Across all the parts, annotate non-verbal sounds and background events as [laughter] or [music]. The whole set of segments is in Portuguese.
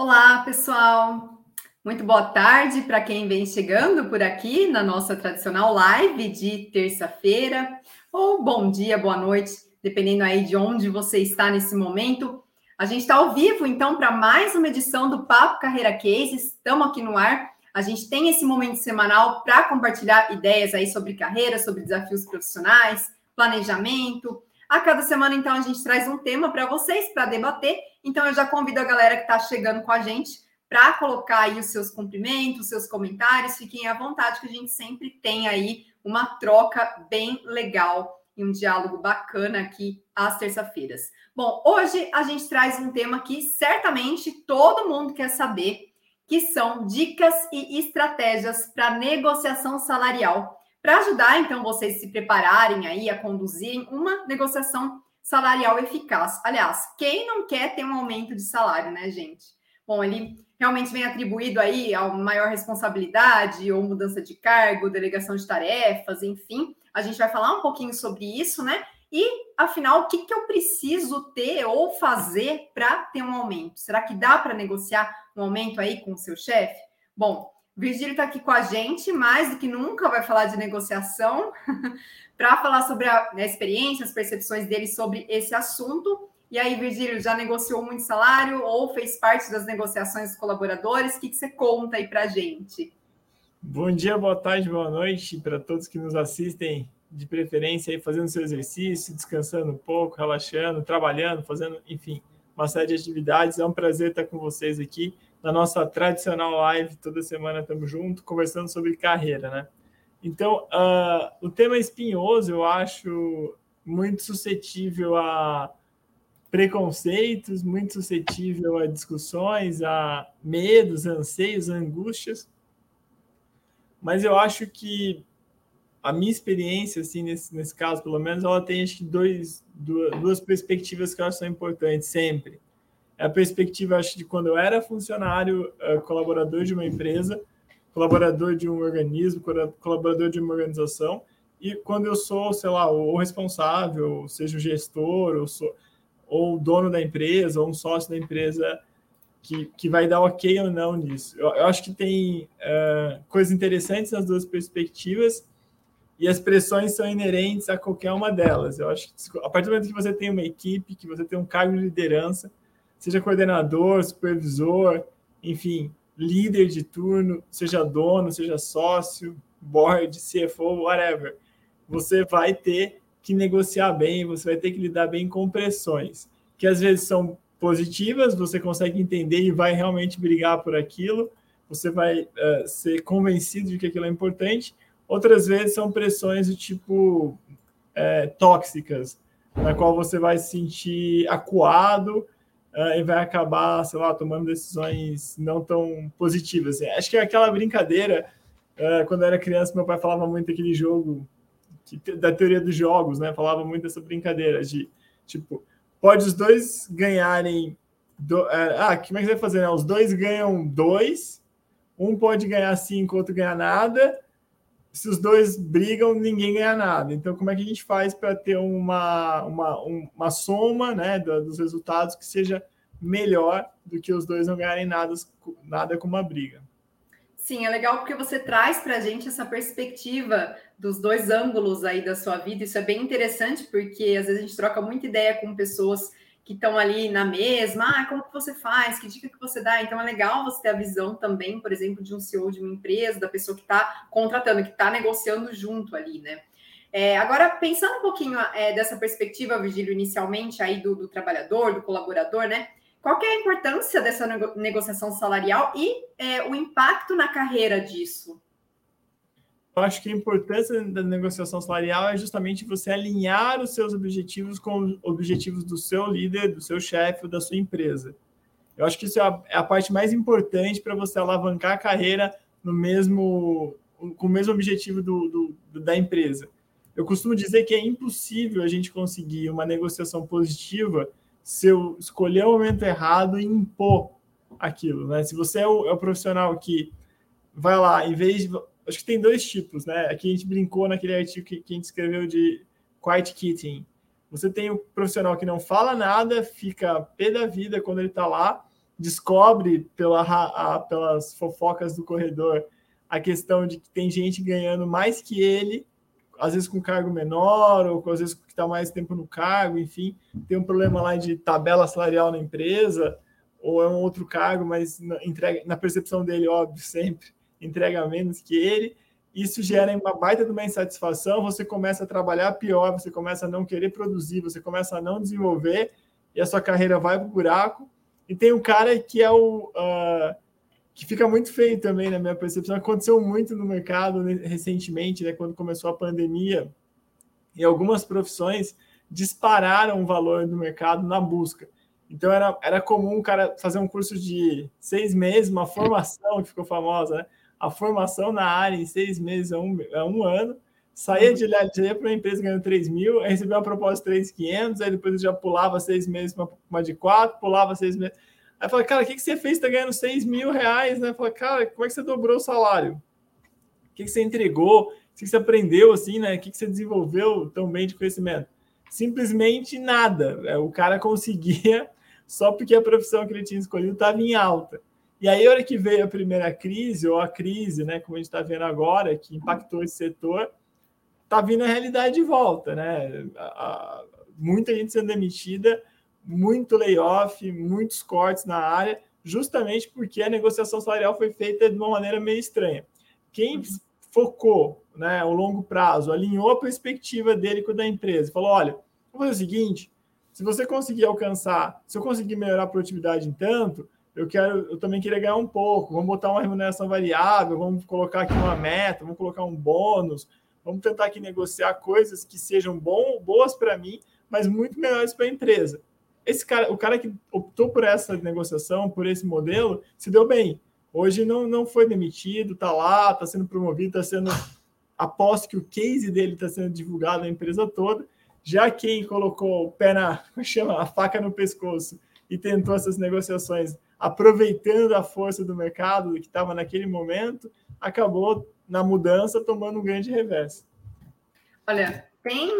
Olá, pessoal. Muito boa tarde para quem vem chegando por aqui na nossa tradicional live de terça-feira, ou bom dia, boa noite, dependendo aí de onde você está nesse momento. A gente está ao vivo, então, para mais uma edição do Papo Carreira Cases. Estamos aqui no ar. A gente tem esse momento semanal para compartilhar ideias aí sobre carreira, sobre desafios profissionais, planejamento, a cada semana, então, a gente traz um tema para vocês para debater. Então, eu já convido a galera que está chegando com a gente para colocar aí os seus cumprimentos, os seus comentários. Fiquem à vontade, que a gente sempre tem aí uma troca bem legal e um diálogo bacana aqui às terça-feiras. Bom, hoje a gente traz um tema que certamente todo mundo quer saber, que são dicas e estratégias para negociação salarial para ajudar, então, vocês se prepararem aí a conduzirem uma negociação salarial eficaz. Aliás, quem não quer ter um aumento de salário, né, gente? Bom, ele realmente vem atribuído aí a maior responsabilidade ou mudança de cargo, delegação de tarefas, enfim. A gente vai falar um pouquinho sobre isso, né? E, afinal, o que, que eu preciso ter ou fazer para ter um aumento? Será que dá para negociar um aumento aí com o seu chefe? Bom, Virgílio está aqui com a gente, mais do que nunca vai falar de negociação, [laughs] para falar sobre a, né, experiência, as percepções dele sobre esse assunto. E aí, Virgílio, já negociou muito salário ou fez parte das negociações dos colaboradores? O que, que você conta aí para a gente? Bom dia, boa tarde, boa noite para todos que nos assistem, de preferência aí fazendo seu exercício, descansando um pouco, relaxando, trabalhando, fazendo, enfim, uma série de atividades. É um prazer estar com vocês aqui na nossa tradicional live, toda semana estamos juntos, conversando sobre carreira, né? Então, uh, o tema espinhoso, eu acho muito suscetível a preconceitos, muito suscetível a discussões, a medos, anseios, angústias. Mas eu acho que a minha experiência, assim, nesse, nesse caso, pelo menos, ela tem acho que dois, duas, duas perspectivas que eu acho que são importantes sempre é a perspectiva, acho, de quando eu era funcionário, uh, colaborador de uma empresa, colaborador de um organismo, colaborador de uma organização, e quando eu sou, sei lá, o responsável, seja o gestor, ou, sou, ou o dono da empresa, ou um sócio da empresa, que, que vai dar ok ou não nisso. Eu, eu acho que tem uh, coisas interessantes nas duas perspectivas, e as pressões são inerentes a qualquer uma delas. Eu acho que a partir do momento que você tem uma equipe, que você tem um cargo de liderança, seja coordenador, supervisor, enfim, líder de turno, seja dono, seja sócio, board, CFO, whatever. Você vai ter que negociar bem, você vai ter que lidar bem com pressões, que às vezes são positivas, você consegue entender e vai realmente brigar por aquilo, você vai uh, ser convencido de que aquilo é importante. Outras vezes são pressões do tipo é, tóxicas, na qual você vai se sentir acuado e vai acabar, sei lá, tomando decisões não tão positivas. Assim. Acho que é aquela brincadeira, uh, quando eu era criança, meu pai falava muito daquele jogo, da teoria dos jogos, né? Falava muito dessa brincadeira de, tipo, pode os dois ganharem. Do, uh, ah, como é que você vai fazer? Né? Os dois ganham dois, um pode ganhar cinco, outro ganha nada se os dois brigam, ninguém ganha nada. Então, como é que a gente faz para ter uma, uma, uma soma né, dos resultados que seja melhor do que os dois não ganharem nada, nada com uma briga? Sim, é legal porque você traz para a gente essa perspectiva dos dois ângulos aí da sua vida. Isso é bem interessante, porque às vezes a gente troca muita ideia com pessoas que estão ali na mesma, ah, como que você faz, que dica que você dá? Então é legal você ter a visão também, por exemplo, de um CEO de uma empresa, da pessoa que está contratando, que está negociando junto ali, né? É, agora, pensando um pouquinho é, dessa perspectiva, Vigílio, inicialmente aí do, do, trabalhador, do colaborador, né? Qual que é a importância dessa negociação salarial e é, o impacto na carreira disso? Eu acho que a importância da negociação salarial é justamente você alinhar os seus objetivos com os objetivos do seu líder, do seu chefe ou da sua empresa. Eu acho que isso é a, é a parte mais importante para você alavancar a carreira no mesmo com o mesmo objetivo do, do, da empresa. Eu costumo dizer que é impossível a gente conseguir uma negociação positiva se eu escolher o momento errado e impor aquilo. Né? Se você é o, é o profissional que vai lá, em vez de acho que tem dois tipos, né? Aqui a gente brincou naquele artigo que, que a gente escreveu de quiet quitting. Você tem o profissional que não fala nada, fica pé da vida quando ele está lá, descobre pela, a, pelas fofocas do corredor a questão de que tem gente ganhando mais que ele, às vezes com cargo menor, ou às vezes que está mais tempo no cargo, enfim, tem um problema lá de tabela salarial na empresa, ou é um outro cargo, mas na, entrega, na percepção dele, óbvio, sempre entrega menos que ele. Isso gera uma baita de uma insatisfação, você começa a trabalhar pior, você começa a não querer produzir, você começa a não desenvolver, e a sua carreira vai para o buraco. E tem um cara que é o. Uh, que fica muito feio também, na minha percepção. Aconteceu muito no mercado recentemente, né, quando começou a pandemia, e algumas profissões dispararam o valor do mercado na busca. Então era, era comum o cara fazer um curso de seis meses, uma formação que ficou famosa, né? A formação na área em seis meses a um, a um ano, saía de lá para uma empresa ganhando 3 mil, aí recebia uma proposta de 3,500, aí depois já pulava seis meses para uma de quatro, pulava seis meses Aí fala, cara, o que, que você fez? Está ganhando 6 mil reais, né? Fala, cara, como é que você dobrou o salário? O que, que você entregou? O que, que você aprendeu, assim, né? O que, que você desenvolveu tão bem de conhecimento? Simplesmente nada. É, o cara [laughs] conseguia só porque a profissão que ele tinha escolhido estava em alta. E aí, a hora que veio a primeira crise, ou a crise, né, como a gente está vendo agora, que impactou esse setor, tá vindo a realidade de volta, né? A, a, muita gente sendo demitida, muito layoff, muitos cortes na área, justamente porque a negociação salarial foi feita de uma maneira meio estranha. Quem uhum. focou né, ao longo prazo, alinhou a perspectiva dele com a da empresa, falou: olha, vou fazer o seguinte: se você conseguir alcançar, se eu conseguir melhorar a produtividade em tanto, eu quero, eu também queria ganhar um pouco. Vamos botar uma remuneração variável, vamos colocar aqui uma meta, vamos colocar um bônus, vamos tentar aqui negociar coisas que sejam bom, boas para mim, mas muito melhores para a empresa esse cara, o cara que optou por essa negociação, por esse modelo, se deu bem. Hoje não, não foi demitido, está lá, está sendo promovido, está sendo. Aposto que o case dele está sendo divulgado na empresa toda. Já quem colocou o pé na. [laughs] Chama? A faca no pescoço e tentou essas negociações, aproveitando a força do mercado que estava naquele momento, acabou na mudança tomando um grande reverso. Olha, tem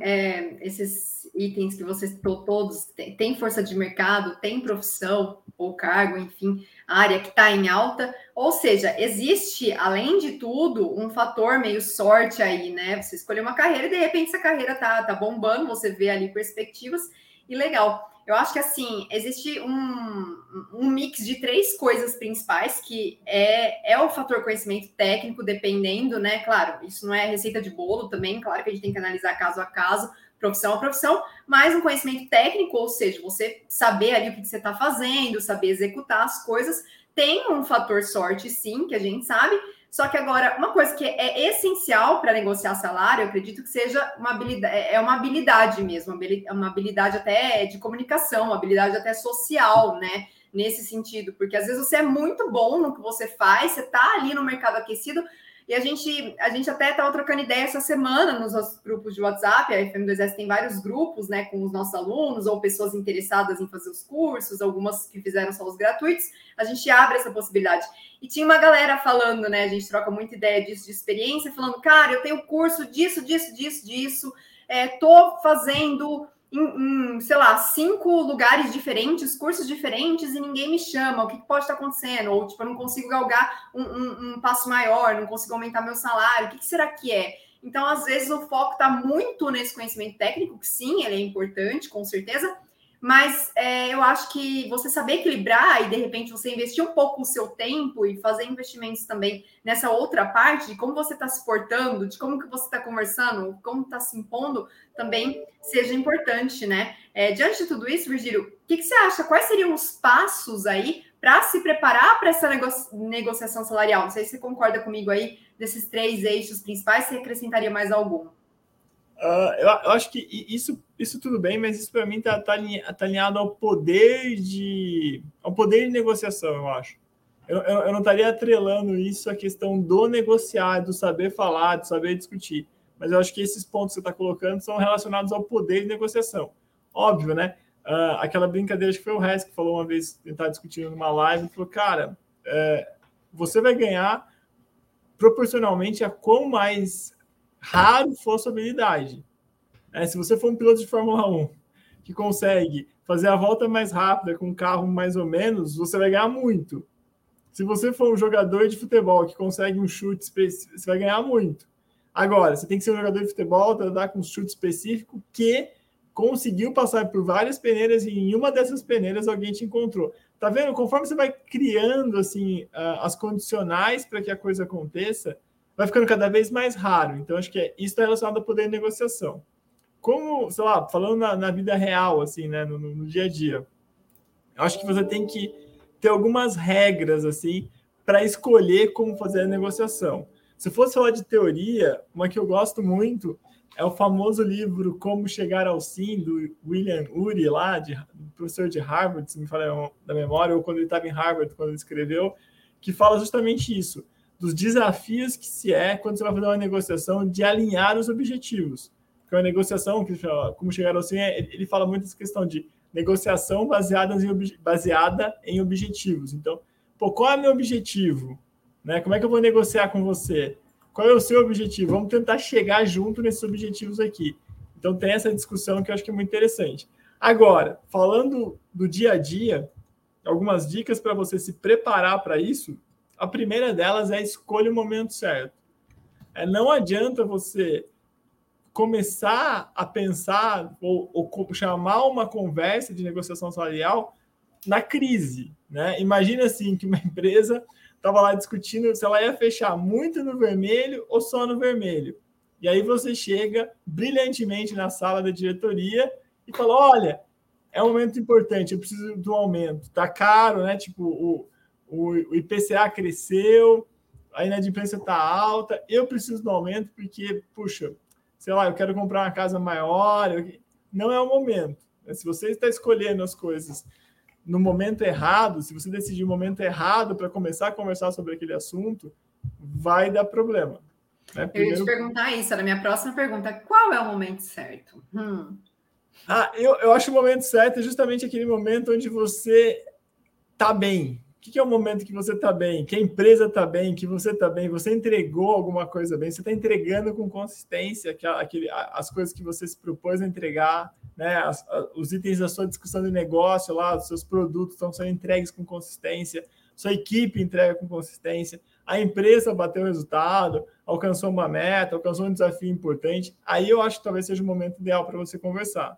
é, esses itens que você citou todos, tem, tem, força de mercado, tem profissão ou cargo, enfim, área que está em alta, ou seja, existe, além de tudo, um fator meio sorte aí, né? Você escolheu uma carreira e de repente essa carreira tá, tá bombando, você vê ali perspectivas e legal. Eu acho que assim, existe um, um mix de três coisas principais, que é, é o fator conhecimento técnico, dependendo, né? Claro, isso não é receita de bolo também, claro que a gente tem que analisar caso a caso, profissão a profissão, mas um conhecimento técnico, ou seja, você saber ali o que você está fazendo, saber executar as coisas, tem um fator sorte, sim, que a gente sabe, só que agora, uma coisa que é essencial para negociar salário, eu acredito que seja uma habilidade, é, é uma habilidade mesmo, uma habilidade até de comunicação, uma habilidade até social, né? Nesse sentido, porque às vezes você é muito bom no que você faz, você está ali no mercado aquecido, e a gente, a gente até estava trocando ideia essa semana nos nossos grupos de WhatsApp. A FM2S tem vários grupos, né, com os nossos alunos ou pessoas interessadas em fazer os cursos, algumas que fizeram só os gratuitos. A gente abre essa possibilidade. E tinha uma galera falando, né? A gente troca muita ideia disso, de experiência, falando, cara, eu tenho curso disso, disso, disso, disso. É, tô fazendo em, em, sei lá, cinco lugares diferentes, cursos diferentes, e ninguém me chama, o que, pode estar acontecendo? Ou, tipo, eu não consigo galgar um, um, um passo maior, não consigo aumentar meu salário, o que, que será que é? Então, às vezes, o foco está muito nesse conhecimento técnico, que sim, ele é importante, com certeza, mas é, eu acho que você saber equilibrar e de repente você investir um pouco o seu tempo e fazer investimentos também nessa outra parte de como você está se portando, de como que você está conversando, como está se impondo, também seja importante, né? É, diante de tudo isso, Virgílio, o que, que, você acha? Quais seriam os passos aí para se preparar para essa nego negociação salarial? Não sei se você concorda comigo aí desses três eixos principais, você acrescentaria mais algum? Uh, eu, eu, acho que isso, isso tudo bem, mas isso para mim está tá, tá alinhado ao poder de ao poder de negociação, eu acho. Eu, eu, eu, não estaria atrelando isso à questão do negociar, do saber falar, do saber discutir. Mas eu acho que esses pontos que você está colocando são relacionados ao poder de negociação. Óbvio, né? Uh, aquela brincadeira que foi o Rez que falou uma vez, tentar discutindo numa live, falou, cara, é, você vai ganhar proporcionalmente a quão mais raro for sua habilidade. É, se você for um piloto de Fórmula 1 que consegue fazer a volta mais rápida com um carro mais ou menos, você vai ganhar muito. Se você for um jogador de futebol que consegue um chute você vai ganhar muito. Agora, você tem que ser um jogador de futebol, tratar com um chute específico que conseguiu passar por várias peneiras e em uma dessas peneiras alguém te encontrou. Tá vendo? Conforme você vai criando assim as condicionais para que a coisa aconteça, vai ficando cada vez mais raro. Então, acho que é, isso está relacionado ao poder de negociação. Como, sei lá, falando na, na vida real, assim, né, no, no, dia a dia, eu acho que você tem que ter algumas regras, assim, para escolher como fazer a negociação. Se fosse falar de teoria, uma que eu gosto muito é o famoso livro Como Chegar ao Sim, do William Ury, lá, de, professor de Harvard, se me fala da memória, ou quando ele estava em Harvard, quando ele escreveu, que fala justamente isso, dos desafios que se é quando você vai fazer uma negociação de alinhar os objetivos. Porque uma negociação, como chegar ao sim, é, ele fala muito essa questão de negociação baseada em, baseada em objetivos. Então, pô, qual é o meu objetivo? Né? Como é que eu vou negociar com você? Qual é o seu objetivo? Vamos tentar chegar junto nesses objetivos aqui. Então tem essa discussão que eu acho que é muito interessante. Agora, falando do dia a dia, algumas dicas para você se preparar para isso. A primeira delas é escolha o momento certo. É, não adianta você começar a pensar ou, ou chamar uma conversa de negociação salarial na crise. Né? Imagina assim que uma [laughs] empresa estava lá discutindo se ela ia fechar muito no vermelho ou só no vermelho. E aí você chega brilhantemente na sala da diretoria e fala: olha, é um momento importante, eu preciso do aumento. Tá caro, né? Tipo, o, o, o IPCA cresceu, a inadimplência está alta, eu preciso do aumento porque, puxa, sei lá, eu quero comprar uma casa maior. Eu... Não é o momento. Se você está escolhendo as coisas no momento errado, se você decidir o momento errado para começar a conversar sobre aquele assunto, vai dar problema. Né? Primeiro... Eu ia te perguntar isso, era a minha próxima pergunta. Qual é o momento certo? Hum. Ah, eu, eu acho o momento certo é justamente aquele momento onde você está bem. O que é o momento que você está bem? Que a empresa está bem, que você está bem, você entregou alguma coisa bem, você está entregando com consistência aquele, as coisas que você se propôs a entregar, né, as, os itens da sua discussão de negócio lá, os seus produtos estão sendo entregues com consistência, sua equipe entrega com consistência, a empresa bateu o resultado, alcançou uma meta, alcançou um desafio importante, aí eu acho que talvez seja o momento ideal para você conversar.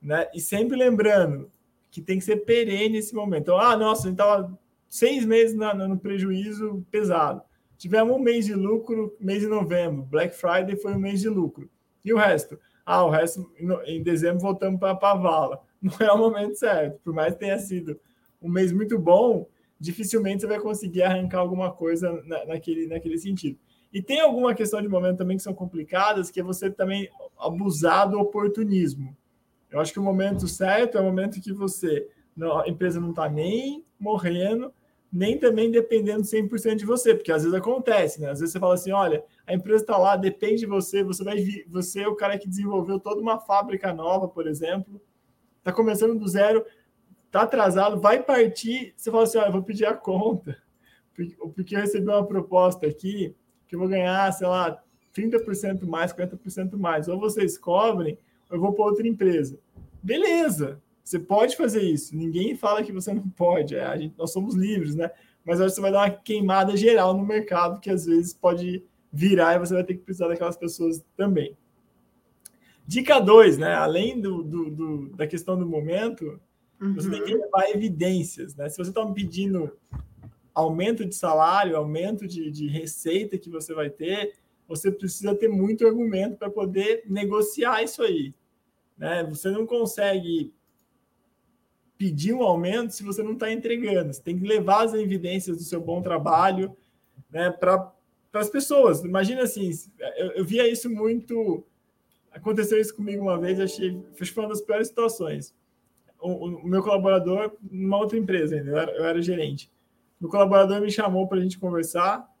Né? E sempre lembrando que tem que ser perene esse momento. Então, ah, nossa, a gente estava seis meses na, no prejuízo pesado. Tivemos um mês de lucro, mês de novembro. Black Friday foi um mês de lucro. E o resto? Ah, o resto, em dezembro, voltamos para a vala. [laughs] Não é o momento certo. Por mais que tenha sido um mês muito bom, dificilmente você vai conseguir arrancar alguma coisa na, naquele, naquele sentido. E tem alguma questão de momento também que são complicadas, que é você também abusar do oportunismo. Eu acho que o momento certo é o momento que você, a empresa não está nem morrendo, nem também dependendo 100% de você, porque às vezes acontece, né? Às vezes você fala assim, olha, a empresa está lá, depende de você, você vai vir, você é o cara que desenvolveu toda uma fábrica nova, por exemplo, está começando do zero, está atrasado, vai partir, você fala assim, olha, eu vou pedir a conta, porque eu recebi uma proposta aqui que eu vou ganhar, sei lá, 30% mais, 40% mais, ou vocês cobrem, ou eu vou para outra empresa. Beleza, você pode fazer isso. Ninguém fala que você não pode. É, a gente, nós somos livres, né? Mas acho que você vai dar uma queimada geral no mercado que às vezes pode virar e você vai ter que precisar daquelas pessoas também. Dica 2, né? Além do, do, do, da questão do momento, uhum. você tem que uhum. levar evidências, né? Se você está me pedindo aumento de salário, aumento de, de receita que você vai ter, você precisa ter muito argumento para poder negociar isso aí. Né? Você não consegue pedir um aumento se você não está entregando. Você tem que levar as evidências do seu bom trabalho né, para as pessoas. Imagina assim, eu, eu, via isso muito. Aconteceu isso comigo uma vez, achei foi uma das piores situações. O, o, meu colaborador, numa outra empresa ainda, eu era, eu era gerente. O colaborador me chamou para a gente conversar.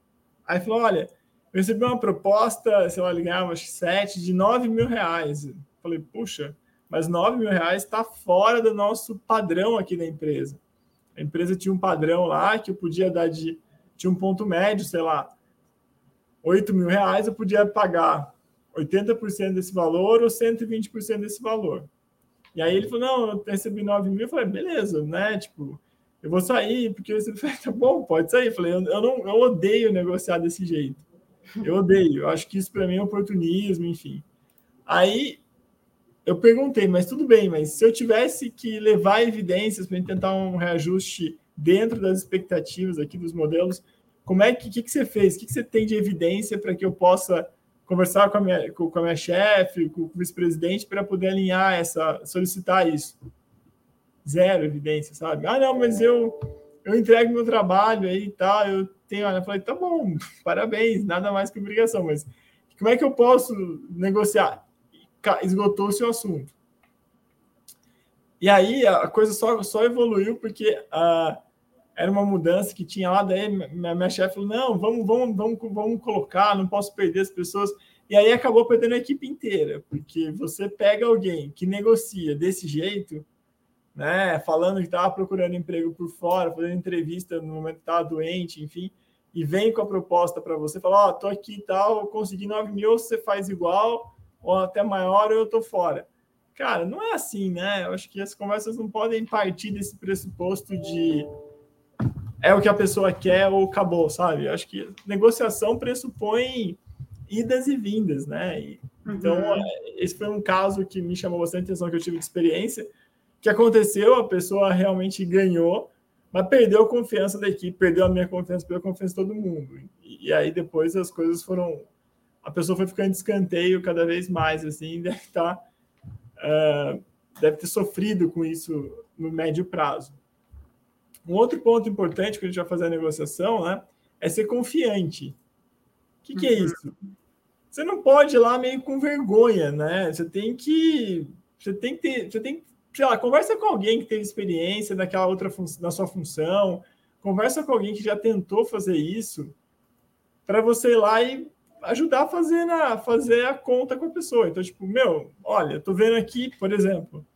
Aí falou: Olha, eu recebi uma proposta, sei lá, ele ganhava acho, sete, de 9 mil reais. Falei: Puxa, mas 9 mil reais está fora do nosso padrão aqui da empresa. A empresa tinha um padrão lá que eu podia dar de. Tinha um ponto médio, sei lá, 8 mil reais, eu podia pagar 80% desse valor ou 120% desse valor. E aí ele falou, não, eu recebi 9 mil. Eu falei, beleza, né? Tipo, eu vou sair, porque você [laughs] falou, tá bom, pode sair. Eu falei, eu, não, eu odeio negociar desse jeito. Eu odeio. Eu acho que isso para mim é oportunismo, enfim. Aí eu perguntei, mas tudo bem, mas se eu tivesse que levar evidências para tentar um reajuste dentro das expectativas aqui dos modelos, como é que, que, que você fez? O que, que você tem de evidência para que eu possa conversar com a minha, com, a minha chefe, com o vice-presidente, para poder alinhar essa, solicitar isso? Zero evidência, sabe? Ah, não, mas eu, eu entrego meu trabalho aí e tal, eu tenho. Eu falei, tá bom, [laughs] parabéns, nada mais que obrigação, mas como é que eu posso negociar? Esgotou o seu assunto. E aí a coisa só, só evoluiu porque uh, era uma mudança que tinha lá, daí minha, minha chefe falou, não, vamos, vamos, vamos, vamos colocar, não posso perder as pessoas. E aí acabou perdendo a equipe inteira, porque você pega alguém que negocia desse jeito, né, falando que estava procurando emprego por fora, fazendo entrevista no momento que estava doente, enfim, e vem com a proposta para você, fala, ó, oh, tô aqui e tal, consegui 9 mil, você faz igual, ou até maior, ou eu tô fora. Cara, não é assim, né? Eu acho que as conversas não podem partir desse pressuposto de é o que a pessoa quer ou acabou, sabe? Eu acho que negociação pressupõe idas e vindas, né? E, então, uhum. esse foi um caso que me chamou bastante atenção, que eu tive de experiência, que aconteceu, a pessoa realmente ganhou, mas perdeu a confiança da equipe, perdeu a minha confiança, perdeu a confiança de todo mundo. E, e aí depois as coisas foram. A pessoa foi ficando de escanteio cada vez mais, assim, [laughs] deve estar. Tá, uh, deve ter sofrido com isso no médio prazo. Um outro ponto importante que a gente vai fazer a negociação né, é ser confiante. O que, que é uhum. isso? Você não pode ir lá meio com vergonha, né? Você tem que. Você tem que ter. Você tem sei lá, conversa com alguém que teve experiência naquela outra na sua função, conversa com alguém que já tentou fazer isso, para você ir lá e ajudar a fazer, na, fazer a conta com a pessoa. Então, tipo, meu, olha, tô vendo aqui, por exemplo,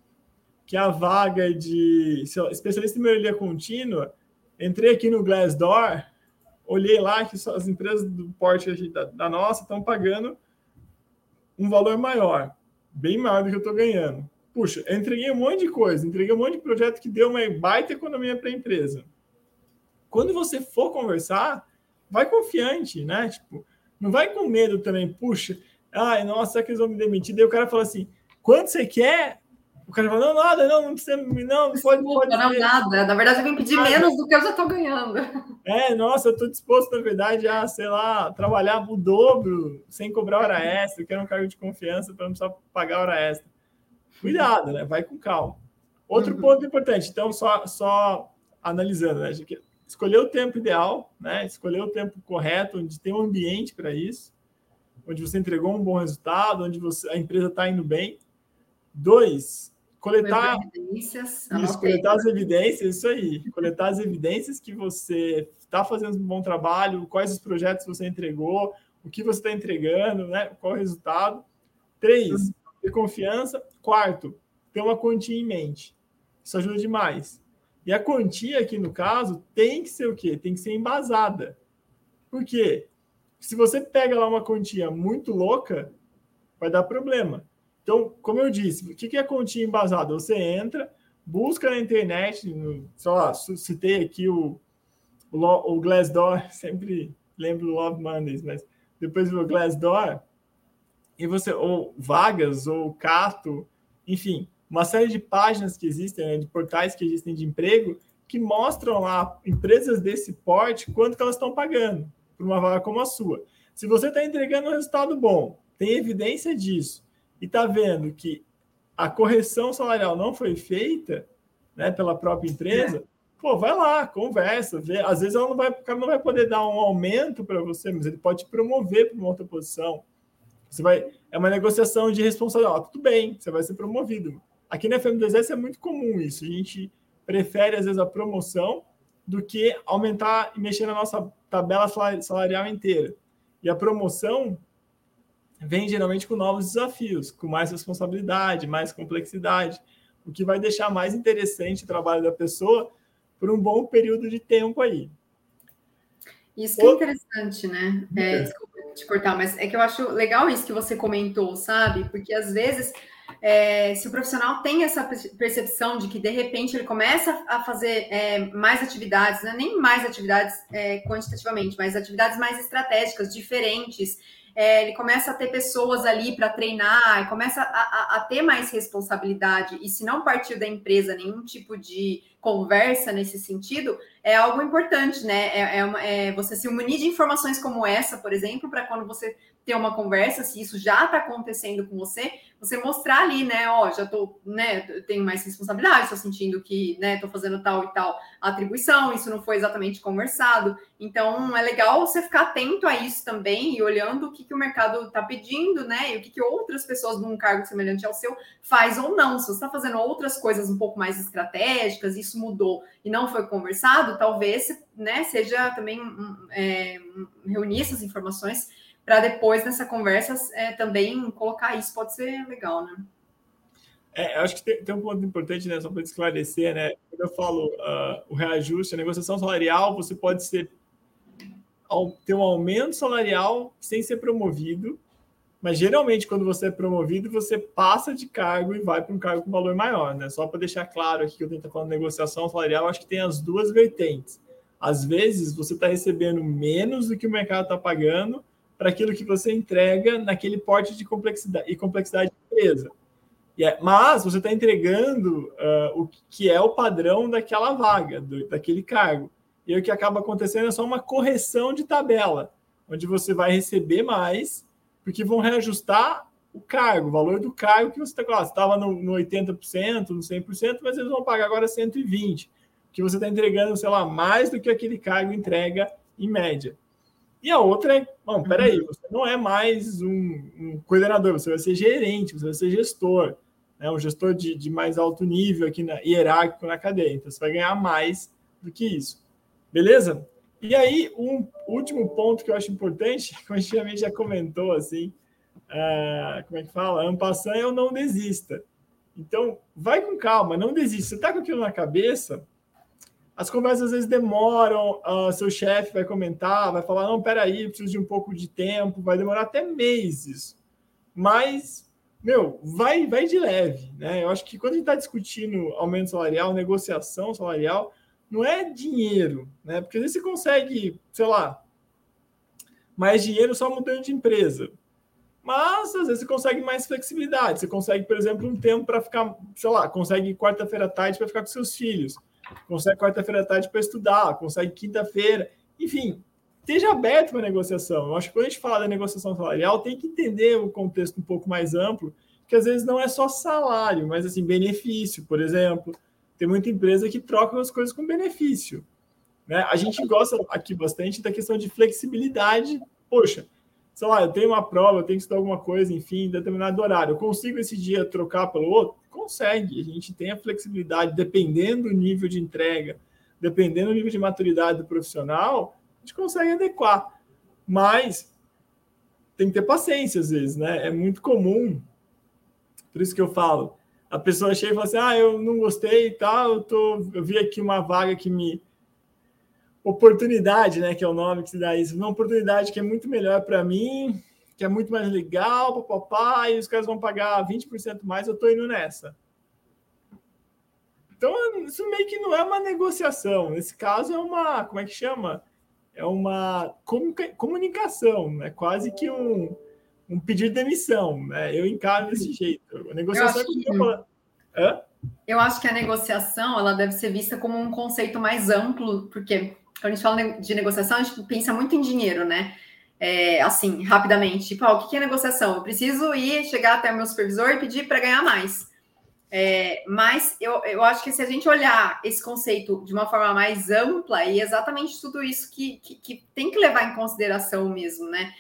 que a vaga de especialista em melhoria contínua, entrei aqui no Glassdoor, olhei lá que as empresas do porte da, da nossa estão pagando um valor maior, bem maior do que eu estou ganhando. Puxa, eu entreguei um monte de coisa, entreguei um monte de projeto que deu uma baita economia para a empresa. Quando você for conversar, vai confiante, né? Tipo, não vai com medo também, puxa, ai, nossa, será que eles vão me demitir? Daí o cara fala assim: quanto você quer? O cara fala, não, nada, não, não precisa, não, não pode, pode Não, ser. nada. Na verdade, eu vim pedir nada. menos do que eu já estou ganhando. É, nossa, eu estou disposto, na verdade, a, sei lá, trabalhar o dobro sem cobrar hora extra, eu quero um cargo de confiança para não precisar pagar hora extra. Cuidado, né? Vai com calma. Outro uhum. ponto importante, então, só, só analisando, né? Escolher o tempo ideal, né? Escolher o tempo correto, onde tem um ambiente para isso, onde você entregou um bom resultado, onde você, a empresa está indo bem. Dois, coletar evidências, isso, coletar as evidências, isso aí, coletar as evidências que você está fazendo um bom trabalho, quais os projetos você entregou, o que você está entregando, né? Qual o resultado. Três, ter confiança. Quarto, ter uma quantia em mente. Isso ajuda demais. E a quantia aqui no caso tem que ser o quê? Tem que ser embasada. Por quê? Se você pega lá uma quantia muito louca, vai dar problema. Então, como eu disse, o que é continha embasada? Você entra, busca na internet, no, sei lá, citei aqui o, o, o Glassdoor, [laughs] sempre lembro do Love Mondays, mas depois o Glassdoor, e você, ou vagas, ou Cato, enfim, uma série de páginas que existem, né, de portais que existem de emprego, que mostram lá empresas desse porte quanto que elas estão pagando por uma vaga como a sua. Se você está entregando um resultado bom, tem evidência disso, e está vendo que a correção salarial não foi feita né, pela própria empresa, é. pô, vai lá, conversa, vê. Às vezes ela não vai, o cara não vai poder dar um aumento para você, mas ele pode te promover para uma outra posição. Você vai, é uma negociação de responsabilidade. tudo bem, você vai ser promovido. Aqui na FM2S é muito comum isso. A gente prefere, às vezes, a promoção do que aumentar e mexer na nossa tabela salarial inteira. E a promoção vem geralmente com novos desafios, com mais responsabilidade, mais complexidade, o que vai deixar mais interessante o trabalho da pessoa por um bom período de tempo aí. Isso que é interessante, né? É, desculpa, te cortar, mas é que eu acho legal isso que você comentou, sabe? Porque às vezes é, se o profissional tem essa percepção de que de repente ele começa a fazer é, mais atividades, né? nem mais atividades é, quantitativamente, mas atividades mais estratégicas, diferentes, é, ele começa a ter pessoas ali para treinar, começa a, a, a, ter mais responsabilidade, e se não partir da empresa nenhum tipo de conversa nesse sentido, é algo importante, né? É, é, uma, é você se munir de informações como essa, por exemplo, para quando você ter uma conversa, se isso já está acontecendo com você, você mostrar ali, né, ó, já tô, né, tenho mais responsabilidade, estou sentindo que, né, tô fazendo tal e tal atribuição, isso não foi exatamente conversado. Então, é legal você ficar atento a isso também e olhando o que, que o mercado está pedindo, né, e o que, que outras pessoas num cargo semelhante ao seu faz ou não. Se você está fazendo outras coisas um pouco mais estratégicas, isso mudou e não foi conversado, talvez, né, seja também é, reunir essas informações para depois nessa conversa é, também colocar isso, pode ser legal, né? É, eu acho que tem, tem, um ponto importante, né, só para esclarecer, né? Quando eu falo uh, o reajuste, a negociação salarial, você pode ser ter um aumento salarial sem ser promovido, mas geralmente quando você é promovido, você passa de cargo e vai para um cargo com valor maior, né? Só para deixar claro aqui que eu estou falando de negociação salarial, acho que tem as duas vertentes. Às vezes você está recebendo menos do que o mercado está pagando, para aquilo que você entrega naquele porte de complexidade e complexidade de empresa. É, mas você está entregando uh, o que é o padrão daquela vaga, do, daquele cargo. E o que acaba acontecendo é só uma correção de tabela, onde você vai receber mais, porque vão reajustar o cargo, o valor do cargo que você está. Você estava no, no 80%, no 100%, mas eles vão pagar agora 120%, que você está entregando, sei lá, mais do que aquele cargo entrega em média. E a outra é, bom, peraí, uhum. você não é mais um, um coordenador, você vai ser gerente, você vai ser gestor, né? um gestor de, de mais alto nível aqui na hierárquico na cadeia. Então você vai ganhar mais do que isso. Beleza? E aí, um último ponto que eu acho importante, [laughs] como a gente também já comentou assim, uh, como é que fala? Ampassan é o não desista. Então, vai com calma, não desista. Você está com aquilo na cabeça, as conversas às vezes demoram, uh, seu chefe vai comentar, vai falar, não, peraí, preciso de um pouco de tempo, vai demorar até meses. Mas, meu, vai, vai de leve, né? Eu acho que quando a gente está discutindo aumento salarial, negociação salarial, não é dinheiro, né? Porque às vezes você consegue, sei lá, mais dinheiro só mudando de empresa. Mas às vezes você consegue mais flexibilidade. Você consegue, por exemplo, um tempo para ficar, sei lá, consegue quarta-feira à tarde para ficar com seus filhos consegue quarta-feira à tarde para estudar, consegue quinta-feira, enfim, esteja aberto para negociação. Eu acho que quando a gente fala da negociação salarial, tem que entender o contexto um pouco mais amplo, que às vezes não é só salário, mas assim, benefício, por exemplo. Tem muita empresa que troca as coisas com benefício. Né? A gente gosta aqui bastante da questão de flexibilidade. Poxa, sei lá, eu tenho uma prova, eu tenho que estudar alguma coisa, enfim, em determinado horário. Eu consigo esse dia trocar pelo outro? consegue. A gente tem a flexibilidade, dependendo do nível de entrega, dependendo do nível de maturidade do profissional, a gente consegue adequar. Mas tem que ter paciência às vezes, né? É muito comum. Por isso que eu falo. A pessoa chega e fala assim: ah, eu não gostei e tal, eu, tô, eu vi aqui uma vaga que me. Oportunidade, né? Que é o nome que se dá isso. Uma oportunidade que é muito melhor para mim, que é muito mais legal, papapá, e os caras vão pagar 20% mais, eu estou indo nessa. Então, isso meio que não é uma negociação. Nesse caso, é uma. Como é que chama? É uma comunicação, é quase que um, um pedido de demissão. Né? Eu encaro desse jeito. A negociação eu acho, que, Hã? eu acho que a negociação ela deve ser vista como um conceito mais amplo, porque quando a gente fala de negociação, a gente pensa muito em dinheiro, né? é, assim, rapidamente. Tipo, ah, o que é negociação? Eu preciso ir, chegar até meu supervisor e pedir para ganhar mais. É, mas eu, eu acho que se a gente olhar esse conceito de uma forma mais ampla, e exatamente tudo isso que, que, que tem que levar em consideração mesmo, né?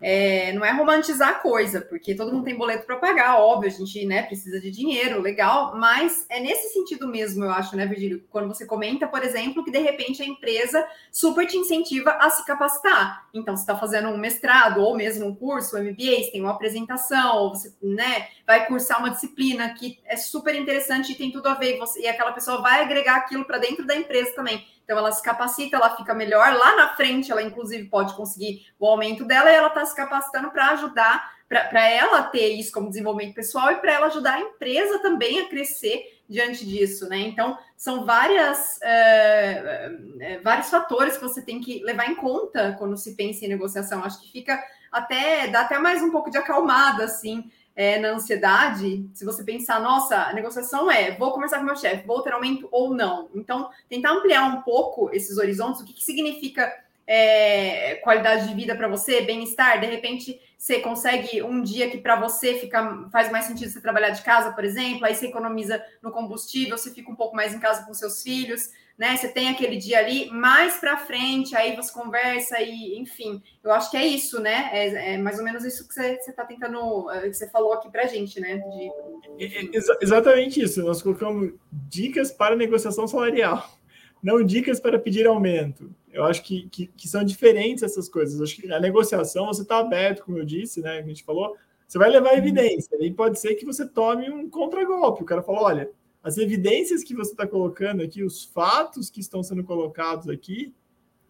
É, não é romantizar a coisa, porque todo mundo tem boleto para pagar, óbvio, a gente né, precisa de dinheiro, legal, mas é nesse sentido mesmo, eu acho, né, Virgílio? Quando você comenta, por exemplo, que de repente a empresa super te incentiva a se capacitar. Então, você está fazendo um mestrado ou mesmo um curso, um MBA, você tem uma apresentação, ou você né, vai cursar uma disciplina que é super interessante e tem tudo a ver, e, você, e aquela pessoa vai agregar aquilo para dentro da empresa também. Então ela se capacita, ela fica melhor. Lá na frente, ela inclusive pode conseguir o aumento dela e ela está se capacitando para ajudar, para ela ter isso como desenvolvimento pessoal e para ela ajudar a empresa também a crescer diante disso, né? Então, são várias, é, vários fatores que você tem que levar em conta quando se pensa em negociação. Acho que fica até, dá até mais um pouco de acalmada, assim, é, na ansiedade, se você pensar, nossa, a negociação é, vou conversar com meu chefe, vou ter aumento ou não. Então, tentar ampliar um pouco esses horizontes, o que, que significa é, qualidade de vida para você, bem-estar, de repente você consegue um dia que para você fica, faz mais sentido você trabalhar de casa, por exemplo, aí você economiza no combustível, você fica um pouco mais em casa com seus filhos, né? Você tem aquele dia ali, mais para frente, aí você conversa e, enfim, eu acho que é isso, né? É, é mais ou menos isso que você está tentando, é, que você falou aqui para a gente, né? De, é, é, exatamente isso. Nós colocamos dicas para negociação salarial, [laughs] não dicas para pedir aumento. Eu acho que, que, que são diferentes essas coisas. Eu acho que a negociação você está aberto, como eu disse, né? A gente falou, você vai levar evidência. E pode ser que você tome um contragolpe. O cara falou: olha, as evidências que você está colocando aqui, os fatos que estão sendo colocados aqui,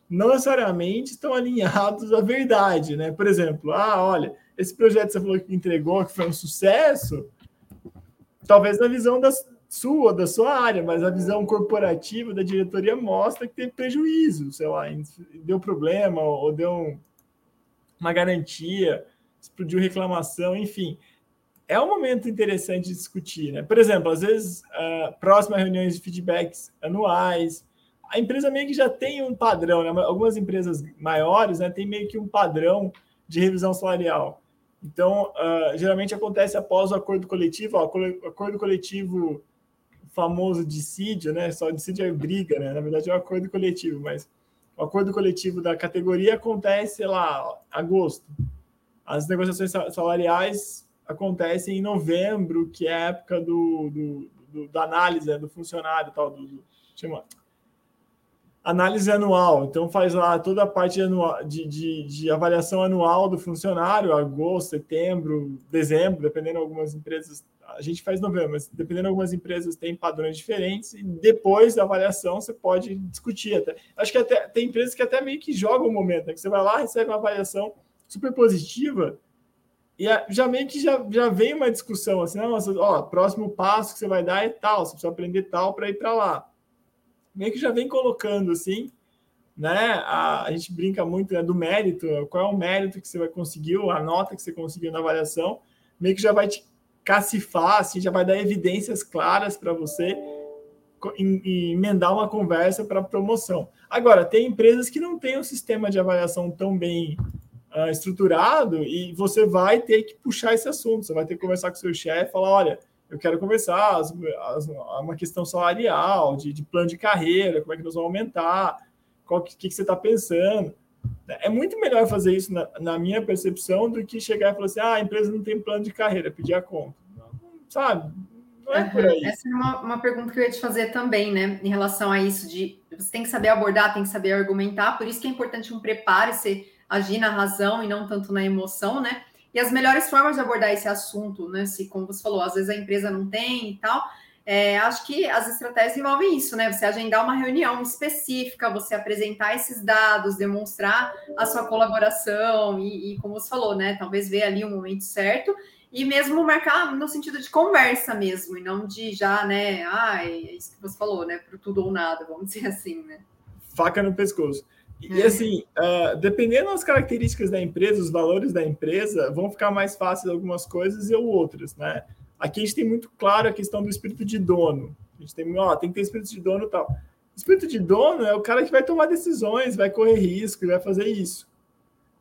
não necessariamente estão alinhados à verdade, né? Por exemplo, ah, olha, esse projeto que você falou que entregou, que foi um sucesso, talvez na visão das, sua, da sua área, mas a visão corporativa da diretoria mostra que teve prejuízo, sei lá, deu problema ou deu uma garantia, explodiu reclamação, enfim. É um momento interessante de discutir, né? Por exemplo, às vezes, uh, próximas reuniões de feedbacks anuais, a empresa meio que já tem um padrão, né? Algumas empresas maiores, né, tem meio que um padrão de revisão salarial. Então, uh, geralmente acontece após o acordo coletivo, ó, o acordo coletivo famoso dissídio, né? Só dissídio é briga, né? Na verdade é um acordo coletivo, mas o acordo coletivo da categoria acontece, sei lá, agosto. As negociações salariais acontecem em novembro, que é a época do, do, do da análise né? do funcionário, tal, do, do chama análise anual. Então faz lá toda a parte anual, de, de, de, avaliação anual do funcionário, agosto, setembro, dezembro, dependendo de algumas empresas a gente faz novembro, mas dependendo de algumas empresas tem padrões diferentes e depois da avaliação você pode discutir até. Acho que até tem empresas que até meio que jogam o momento, né? Que você vai lá, recebe uma avaliação super positiva e que já, já vem uma discussão assim, nossa, ó, próximo passo que você vai dar é tal, você precisa aprender tal para ir para lá. Meio que já vem colocando assim, né? A, a gente brinca muito né, do mérito, qual é o mérito que você vai conseguir, a nota que você conseguiu na avaliação, meio que já vai te cacifar, assim, já vai dar evidências claras para você e emendar uma conversa para promoção. Agora, tem empresas que não têm um sistema de avaliação tão bem uh, estruturado e você vai ter que puxar esse assunto, você vai ter que conversar com o seu chefe, falar, olha, eu quero conversar, as, as, uma questão salarial, de, de, plano de carreira, como é que nós vamos aumentar, o que, que, você está pensando. É muito melhor fazer isso, na, na, minha percepção, do que chegar e falar assim: ah, a empresa não tem plano de carreira, pedir a conta. Sabe? Não é por aí. Essa é uma, uma pergunta que eu ia te fazer também, né? Em relação a isso, de você tem que saber abordar, tem que saber argumentar, por isso que é importante um preparo, você agir na razão e não tanto na emoção, né? E as melhores formas de abordar esse assunto, né? Se, como você falou, às vezes a empresa não tem e tal é, acho que as estratégias envolvem isso, né? Você agendar uma reunião específica, você apresentar esses dados, demonstrar a sua colaboração e, e, como você falou, né? Talvez ver ali o momento certo e mesmo marcar no sentido de conversa mesmo, e não de já, né? Ah, é isso que você falou, né? Para tudo ou nada, vamos [laughs] dizer assim, né? Faca no pescoço. E é. assim, uh, dependendo das características da empresa, os valores da empresa, vão ficar mais fáceis algumas coisas e outras, né? Aqui a gente tem muito claro a questão do espírito de dono. A gente tem, ó, tem que ter espírito de dono e tal. espírito de dono é o cara que vai tomar decisões, vai correr risco, vai fazer isso.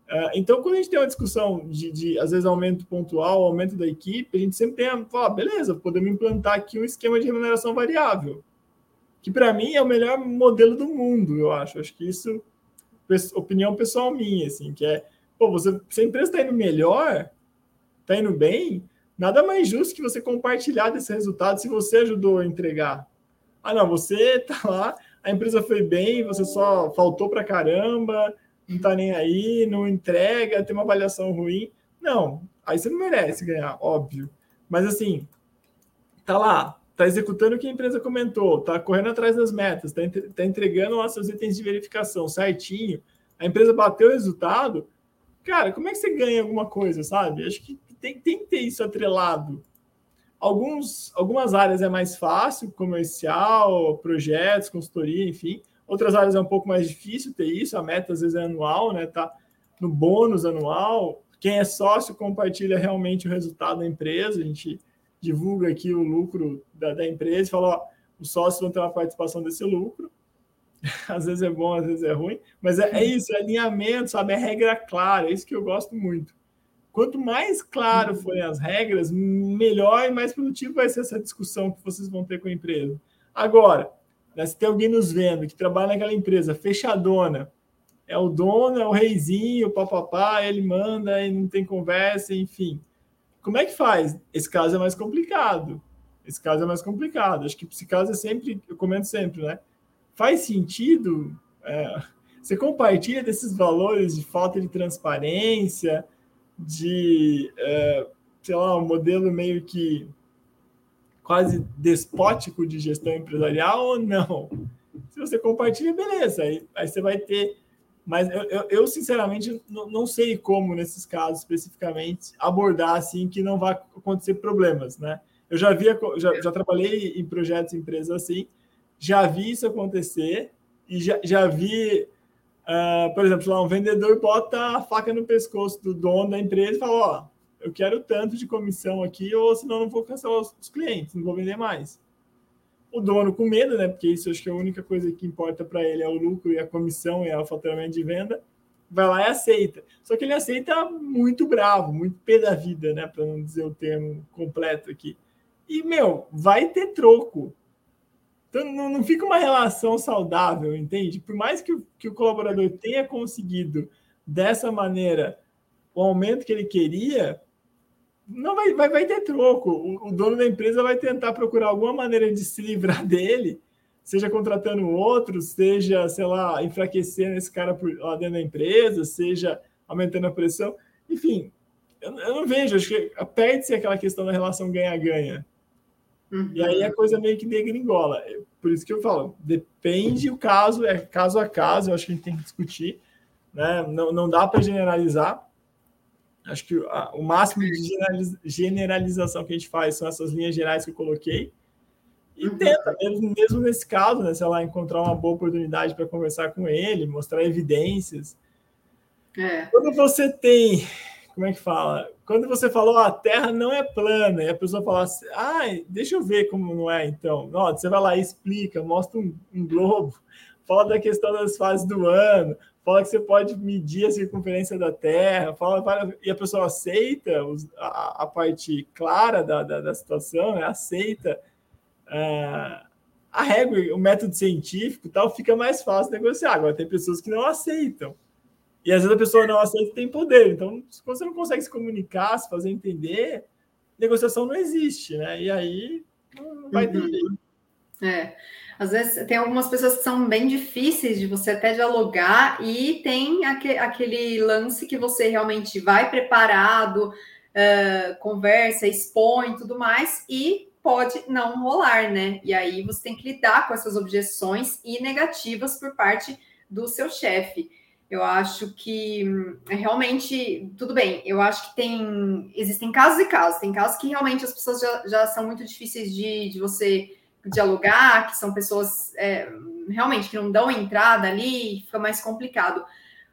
Uh, então, quando a gente tem uma discussão de, de, às vezes, aumento pontual, aumento da equipe, a gente sempre tem a falar, beleza, podemos implantar aqui um esquema de remuneração variável, que para mim é o melhor modelo do mundo, eu acho. Acho que isso, opinião pessoal minha, assim, que é, pô, você, se a empresa está indo melhor, está indo bem, nada mais justo que você compartilhar desse resultado se você ajudou a entregar. Ah, não, você [laughs] tá lá, a empresa foi bem, você só faltou para caramba, não tá nem aí, não entrega, tem uma avaliação ruim. Não, aí você não merece ganhar, óbvio. Mas assim, tá lá, está executando o que a empresa comentou, está correndo atrás das metas, está tá entregando lá seus itens de verificação certinho, a empresa bateu o resultado, cara, como é que você ganha alguma coisa, sabe? Acho que tem, tem que ter isso atrelado. Alguns, algumas áreas é mais fácil, comercial, projetos, consultoria, enfim. Outras áreas é um pouco mais difícil ter isso, a meta às vezes é anual, né? Tá no bônus anual. Quem é sócio compartilha realmente o resultado da empresa, a gente divulga aqui o lucro da, da empresa e fala, ó, os sócios vão ter uma participação desse lucro. [laughs] Às vezes é bom, às vezes é ruim, mas é, é isso, é alinhamento, sabe? É regra clara, é isso que eu gosto muito. Quanto mais claro forem as regras, melhor e mais produtivo vai ser essa discussão que vocês vão ter com a empresa. Agora, né, se tem alguém nos vendo que trabalha naquela empresa fechadona, é o dono, é o reizinho, o papapá, ele manda e não tem conversa, enfim. Como é que faz? Esse caso é mais complicado. Esse caso é mais complicado. Acho que esse caso é sempre, eu comento sempre, né? Faz sentido? É, você compartilha desses valores de falta de transparência, de, é, sei lá, um modelo meio que quase despótico de gestão empresarial ou não? Se você compartilha, beleza, aí, aí você vai ter mas eu, eu, eu sinceramente não, não, sei como, nesses casos especificamente, abordar assim que não vai acontecer problemas, né? Eu já vi, já, já trabalhei em projetos, em empresas assim, já vi isso acontecer e já, já vi, uh, por exemplo, lá um vendedor bota a faca no pescoço do dono da empresa e fala, ó, eu quero tanto de comissão aqui, ou senão não vou cancelar os, os clientes, não vou vender mais o dono com medo, né? Porque isso acho que é a única coisa que importa para ele é o lucro e a comissão e o faturamento de venda. Vai lá e aceita. Só que ele aceita muito bravo, muito pé da vida, né? Para não dizer o termo completo aqui. E, meu, vai ter troco. Então não, não fica uma relação saudável, entende? Por mais que que o colaborador tenha conseguido dessa maneira o aumento que ele queria, não vai, vai, vai ter troco. O, o, dono da empresa vai tentar procurar alguma maneira de se livrar [laughs] dele, seja contratando outro, seja, sei lá, enfraquecendo esse cara por, lá dentro da empresa, seja aumentando a pressão. Enfim, eu, eu não vejo, acho que perde-se aquela questão da relação ganha-ganha. Uhum. E aí a coisa meio que degringola. Por isso que eu falo, depende o caso, é caso a caso, eu acho que a gente tem que discutir. Né? Não, não dá para generalizar, Acho que a, o máximo de generalização que a gente faz são essas linhas gerais que eu coloquei. E uhum. tenta, mesmo, mesmo nesse caso, né, sei lá, encontrar uma boa oportunidade para conversar com ele, mostrar evidências. É. Quando você tem, como é que fala? Quando você falou a Terra não é plana, e a pessoa fala assim, ah, deixa eu ver como não é então. Não, você vai lá e explica, mostra um, um globo, fala da questão das fases do ano, fala que você pode medir a circunferência da Terra, fala, e a pessoa aceita os, a, a, parte clara da, da, da situação, né? aceita uh, a regra, o método científico tal, fica mais fácil negociar. Agora, tem pessoas que não aceitam. E às vezes a pessoa não aceita e tem poder. Então, se você não consegue se comunicar, se fazer entender, negociação não existe, né? E aí não vai ter uhum. jeito. É. Às vezes tem algumas pessoas que são bem difíceis de você até dialogar, e tem aquele, aquele lance que você realmente vai preparado, uh, conversa, expõe tudo mais, e pode não rolar, né? E aí você tem que lidar com essas objeções e negativas por parte do seu chefe. Eu acho que é realmente tudo bem. Eu acho que tem existem casos e casos. Tem casos que realmente as pessoas já, já são muito difíceis de, de você dialogar, que são pessoas é, realmente que não dão entrada ali, fica mais complicado.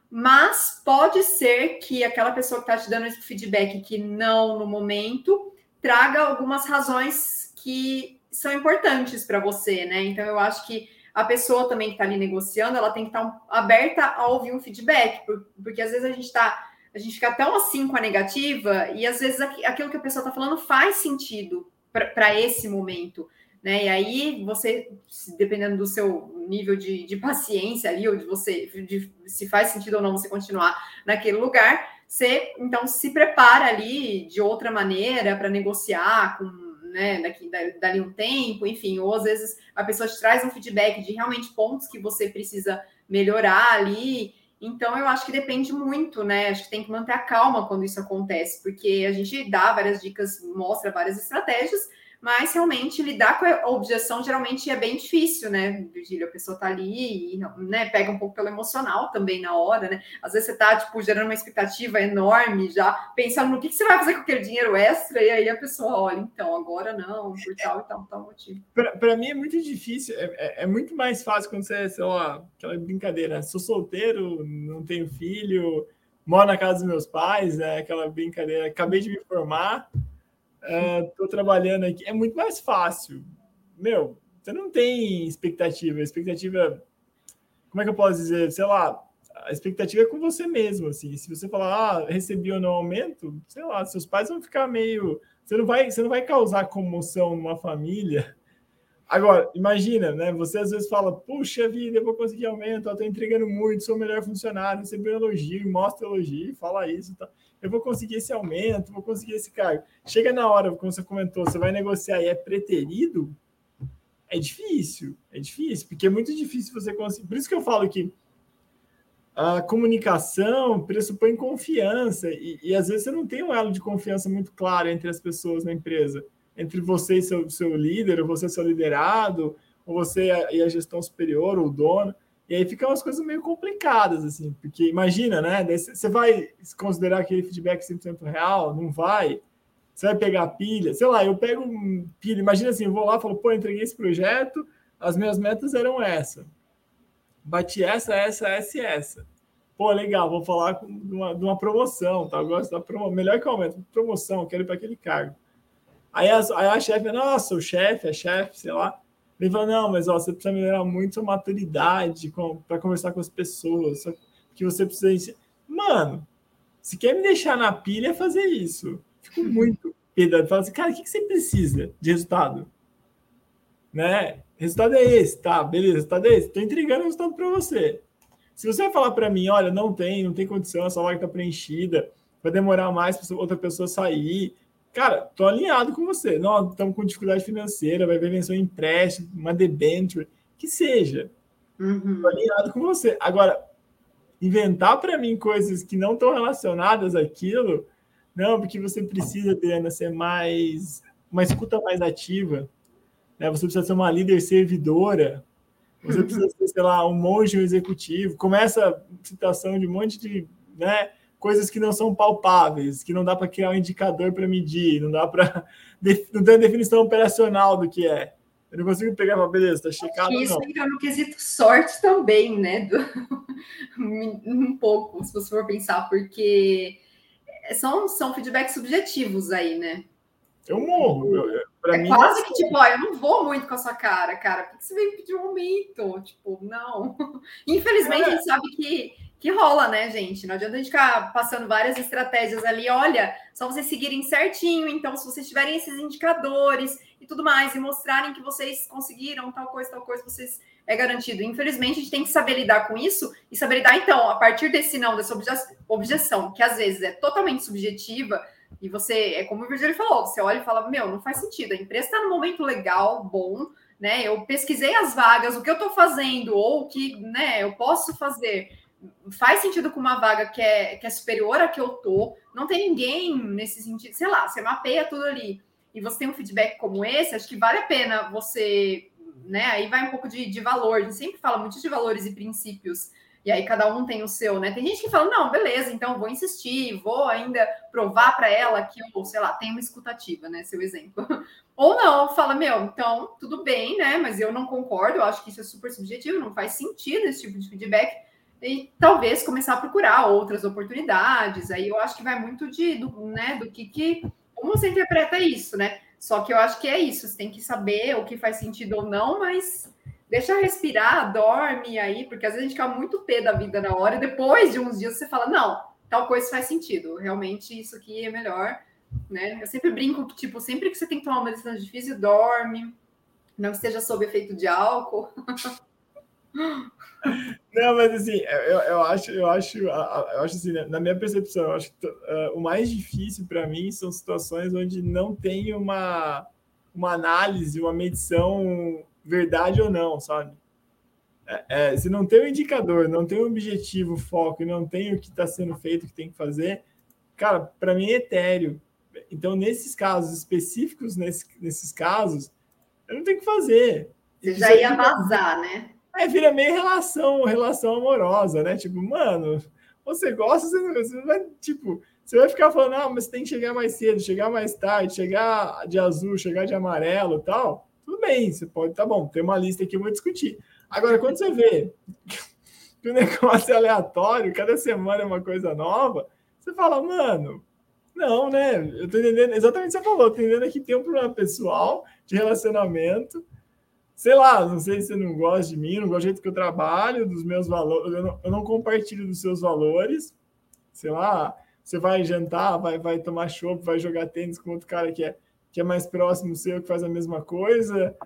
Mas pode ser que aquela pessoa que está te dando esse feedback que não no momento traga algumas razões que são importantes para você, né? Então eu acho que a pessoa também que está ali negociando, ela tem que estar tá aberta a ouvir um feedback, porque às vezes a gente está a gente fica tão assim com a negativa e às vezes aquilo que a pessoa está falando faz sentido para esse momento né? E aí você, dependendo do seu nível de, de paciência ali, ou de você, de, se faz sentido ou não você continuar naquele lugar, você então se prepara ali de outra maneira para negociar com né, daqui, dali um tempo, enfim, ou às vezes a pessoa te traz um feedback de realmente pontos que você precisa melhorar ali. Então, eu acho que depende muito, né? Acho que tem que manter a calma quando isso acontece, porque a gente dá várias dicas, mostra várias estratégias, mas realmente lidar com a objeção geralmente é bem difícil, né, Virgília? A pessoa tá ali e né, pega um pouco pelo emocional também na hora, né? Às vezes você tá, tipo, gerando uma expectativa enorme, já pensando no que, que você vai fazer com aquele dinheiro extra, e aí a pessoa olha, então, agora não, por tal e tal, tal motivo. Para mim é muito difícil, é, é, é, muito mais fácil quando você, sei lá, aquela brincadeira, sou solteiro, não tenho filho, moro na casa dos meus pais, né? Aquela brincadeira, acabei de me formar estou uh, trabalhando aqui, é muito mais fácil. Meu, você não tem expectativa. Expectativa, como é que eu posso dizer? Sei lá, a expectativa é com você mesmo, assim. Se você falar, ah, recebi ou não aumento, sei lá, seus pais vão ficar meio. Você não vai, você não vai causar comoção numa família. Agora, imagina, né? Você às vezes fala, puxa vida, eu vou conseguir aumento, eu estou entregando muito, sou o melhor funcionário, recebi um elogio, mostra elogio, fala isso, tá? Eu vou conseguir esse aumento, vou conseguir esse cargo. Chega na hora, como você comentou, você vai negociar e é preterido, é difícil, é difícil, porque é muito difícil você conseguir. Por isso que eu falo que a comunicação pressupõe confiança, e, e às vezes você não tem um elo de confiança muito claro entre as pessoas na empresa, entre você e seu, seu líder, ou você e seu liderado, ou você e a gestão superior, ou o dono. E aí ficam umas coisas meio complicadas, assim, porque imagina, né? Você vai considerar aquele feedback 100% real? Não vai. Você vai pegar pilha, sei lá, eu pego pilha, imagina assim, eu vou lá e falo, pô, entreguei esse projeto, as minhas metas eram essa. Bati essa, essa, essa e essa. Pô, legal, vou falar de uma, de uma promoção, tá? Eu gosto da promoção, melhor que aumento, promoção, quero ir para aquele cargo. Aí a, aí a chefe, nossa, o chefe, a chefe, sei lá, ele falou, não, mas ó, você precisa melhorar muito sua maturidade para conversar com as pessoas, que você precisa... Mano, se quer me deixar na pilha, é fazer isso. Fico muito pedado. Fala assim, cara, o que, que você precisa de resultado? Né? Resultado é esse, tá? Beleza, resultado é esse. Estou entregando o resultado para você. Se você vai falar para mim, olha, não tem, não tem condição, essa vaga está preenchida, vai demorar mais para outra pessoa sair, Cara, tô alinhado com você. Não, estamos com dificuldade financeira, vai vencer um empréstimo, uma debenture, que seja. Uhum. Tô alinhado com você. Agora, inventar para mim coisas que não estão relacionadas àquilo, não, porque você precisa, Adriana, ser mais uma escuta mais ativa, né? Você precisa ser uma líder servidora, você [laughs] precisa ser, sei lá, um monge um executivo. Começa a citação de um monte de, né? Coisas que não são palpáveis, que não dá para criar um indicador para medir, não dá para. [laughs] não tem definição operacional do que é. Eu não consigo pegar uma beleza, tá checado. Isso não. entra no quesito sorte também, né? Do... [laughs] um pouco, se você for pensar, porque são, são feedbacks subjetivos aí, né? Eu morro. Eu, é mim, quase que, tipo, ó, eu não vou muito com a sua cara, cara. Por que você veio pedir um aumento? Tipo, não. [laughs] Infelizmente, é. a gente sabe que que rola, né, gente? Não adianta a gente ficar passando várias estratégias ali. Olha, só vocês seguirem certinho. Então, se vocês tiverem esses indicadores e tudo mais, e mostrarem que vocês conseguiram tal coisa, tal coisa, vocês é garantido. Infelizmente, a gente tem que saber lidar com isso e saber lidar, então, a partir desse não, dessa objeção, que às vezes é totalmente subjetiva, e você, é como o Virgílio falou, você olha e fala: Meu, não faz sentido, a empresa está no momento legal, bom, né? Eu pesquisei as vagas, o que eu estou fazendo, ou o que né, eu posso fazer faz sentido com uma vaga que é, que é superior a que eu tô, não tem ninguém nesse sentido, sei lá, você mapeia tudo ali e você tem um feedback como esse, acho que vale a pena você, né? Aí vai um pouco de, de valor, a gente sempre fala muito de valores e princípios, e aí cada um tem o seu, né? Tem gente que fala, não, beleza, então vou insistir, vou ainda provar para ela que eu, sei lá, tenho uma escutativa, né? Seu exemplo. [laughs] Ou não, fala, meu, então tudo bem, né? Mas eu não concordo, eu acho que isso é super subjetivo, não faz sentido esse tipo de feedback e talvez começar a procurar outras oportunidades. Aí eu acho que vai muito de, do, né, do que, que como você interpreta isso, né? Só que eu acho que é isso, você tem que saber o que faz sentido ou não, mas deixa respirar, dorme aí, porque às vezes a gente fica muito pé da vida na hora, e depois de uns dias você fala, não, tal coisa faz sentido, realmente isso aqui é melhor, né? Eu sempre brinco que, tipo, sempre que você tem que tomar uma decisão difícil, dorme, não esteja sob efeito de álcool. [laughs] Não, mas assim, eu, eu acho, eu acho, eu acho assim, né, na minha percepção, eu acho que uh, o mais difícil para mim são situações onde não tem uma, uma análise, uma medição verdade ou não, sabe? É, é, se não tem um indicador, não tem um objetivo, foco, e não tem o que está sendo feito, o que tem que fazer, cara, para mim é etéreo. Então, nesses casos específicos, nesse, nesses casos, eu não tenho que fazer. Você já ia vazar, né? É, vira meio relação, relação amorosa, né? Tipo, mano, você gosta, você, você vai, tipo, você vai ficar falando, ah, mas tem que chegar mais cedo, chegar mais tarde, chegar de azul, chegar de amarelo tal. Tudo bem, você pode, tá bom, tem uma lista aqui, eu vou discutir. Agora, quando você vê [laughs] que o negócio é aleatório, cada semana é uma coisa nova, você fala, mano, não, né? Eu tô entendendo exatamente o que você falou, tô entendendo que tem um problema pessoal de relacionamento. Sei lá, não sei se você não gosta de mim, não gosta do jeito que eu trabalho, dos meus valores, eu não, eu não compartilho dos seus valores. Sei lá, você vai jantar, vai, vai tomar chopp, vai jogar tênis com outro cara que é, que é mais próximo seu, que faz a mesma coisa,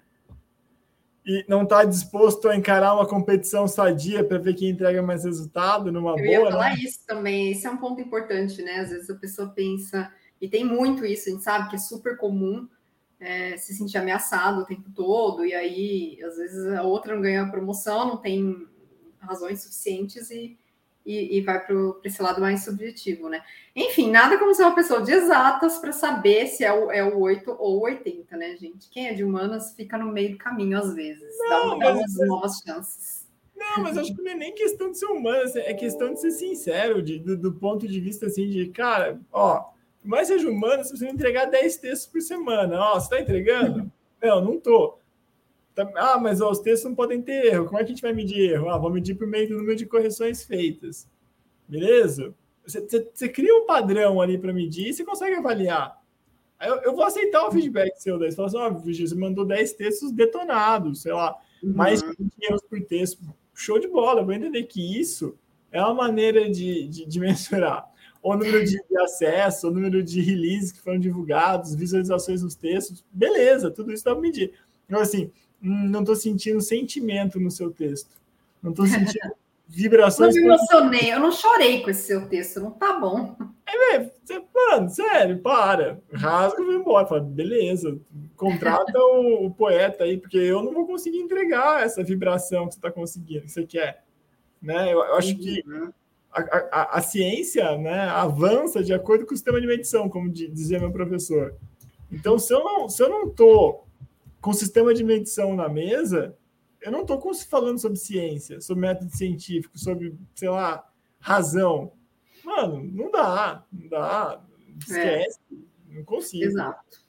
e não está disposto a encarar uma competição sadia para ver quem entrega mais resultado numa Eu boa. Eu ia falar né? isso também, esse é um ponto importante, né? Às vezes a pessoa pensa, e tem muito isso, a gente sabe que é super comum é, se sentir ameaçado o tempo todo, e aí às vezes a outra não ganha a promoção, não tem razões suficientes e e, e vai para esse lado mais subjetivo, né? Enfim, nada como ser uma pessoa de exatas para saber se é o, é o 8 ou o 80, né, gente? Quem é de humanas fica no meio do caminho às vezes, não, dá, umas novas chances. Não, mas acho que não é nem questão de ser humana, é questão de ser sincero, de, do, do ponto de vista assim, de cara, ó, mais seja humano, você entregar 10 textos por semana, ó, você está entregando? [laughs] Não, não tô. Tá, ah, mas ó, os textos não podem ter erro. Como é que a gente vai medir erro? Ah, vou medir por meio do número de correções feitas. Beleza? Você, você, você cria um padrão ali para medir e você consegue avaliar. Eu, eu, vou aceitar o feedback seu daí. Você fala assim, ó, oh, você mandou 10 textos detonados, sei lá, uhum. mais de 20 erros por texto. Show de bola, eu vou entender que isso é uma maneira de, de, de mensurar. O número de, acesso, o número de releases que foram divulgados, visualizações dos textos, beleza, tudo isso dá para medir. Então, assim, Hum, não estou sentindo sentimento no seu texto. Não estou sentindo [laughs] vibrações. Não me emocionei, eu não chorei com esse seu texto, não tá bom. É, você, mano, sério, para. Rasga e vai embora. Fala, beleza, contrata o, o, poeta aí, porque eu não vou conseguir entregar essa vibração que você está conseguindo, que você quer. Né? Eu, eu acho que uhum. A, a, a, ciência né, avança de acordo com o sistema de medição, como dizia meu professor. Então, se eu não, eu não tô com sistema de medição na mesa, eu não estou falando sobre ciência, sobre método científico, sobre, sei lá, razão. Mano, não dá, não dá, esquece, é. não consigo. Exato.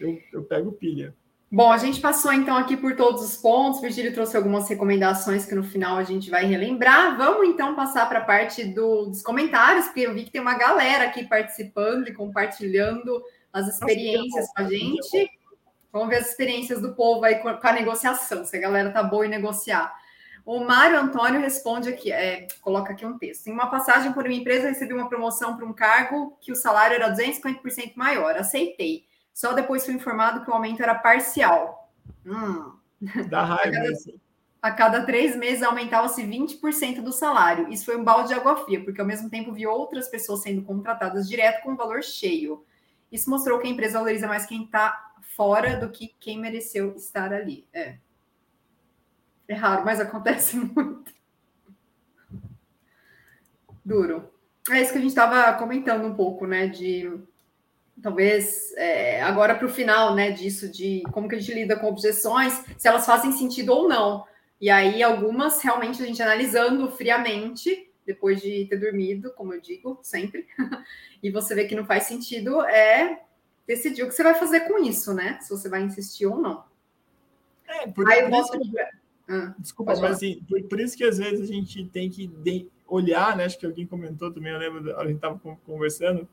Eu, eu pego pilha. Bom, a gente passou então aqui por todos os pontos. Virgílio trouxe algumas recomendações que no final a gente vai relembrar. Vamos então passar para a parte do, dos comentários, porque eu vi que tem uma galera aqui participando e compartilhando as experiências com a gente. Vamos ver as experiências do povo aí com a negociação, se a galera tá boa em negociar. O Mário Antônio responde aqui, é, coloca aqui um texto. Em uma passagem por uma empresa, recebi uma promoção para um cargo que o salário era 250% maior. Aceitei. Só depois fui informado que o aumento era parcial. Hum. Dá raiva. a, cada, três meses aumentava-se 20% do salário. Isso foi um balde de água fria, porque ao mesmo tempo vi outras pessoas sendo contratadas direto com o valor cheio. Isso mostrou que a empresa valoriza mais quem está fora do que quem mereceu estar ali. É. É raro, mas acontece [laughs] muito. Duro. É isso que a gente estava comentando um pouco, né? De talvez é, agora para o final, né? Disso, de como que a gente lida com objeções, se elas fazem sentido ou não. E aí, algumas realmente a gente analisando friamente, depois de ter dormido, como eu digo sempre, [laughs] e você vê que não faz sentido, é decidir o que você vai fazer com isso, né? Se você vai insistir ou não. É, por, Aí por isso, ah, Desculpa, mas assim, por, por, isso que às vezes a gente tem que de, olhar, né? Acho que alguém comentou também, eu lembro, a gente estava conversando.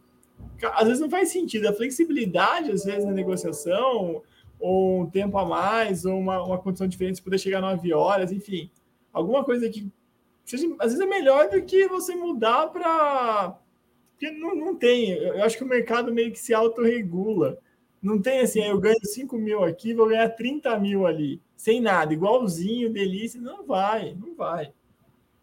Às vezes não faz sentido. A flexibilidade, às vezes, na negociação, ou um tempo a mais, ou uma, uma condição diferente, poder chegar nove horas, enfim. Alguma coisa que seja, às vezes é melhor do que você mudar para porque não, não tem. Eu acho que o mercado meio que se autorregula. Não tem assim, eu ganho 5 mil aqui, vou ganhar 30 mil ali, sem nada, igualzinho, delícia. Não vai, não vai.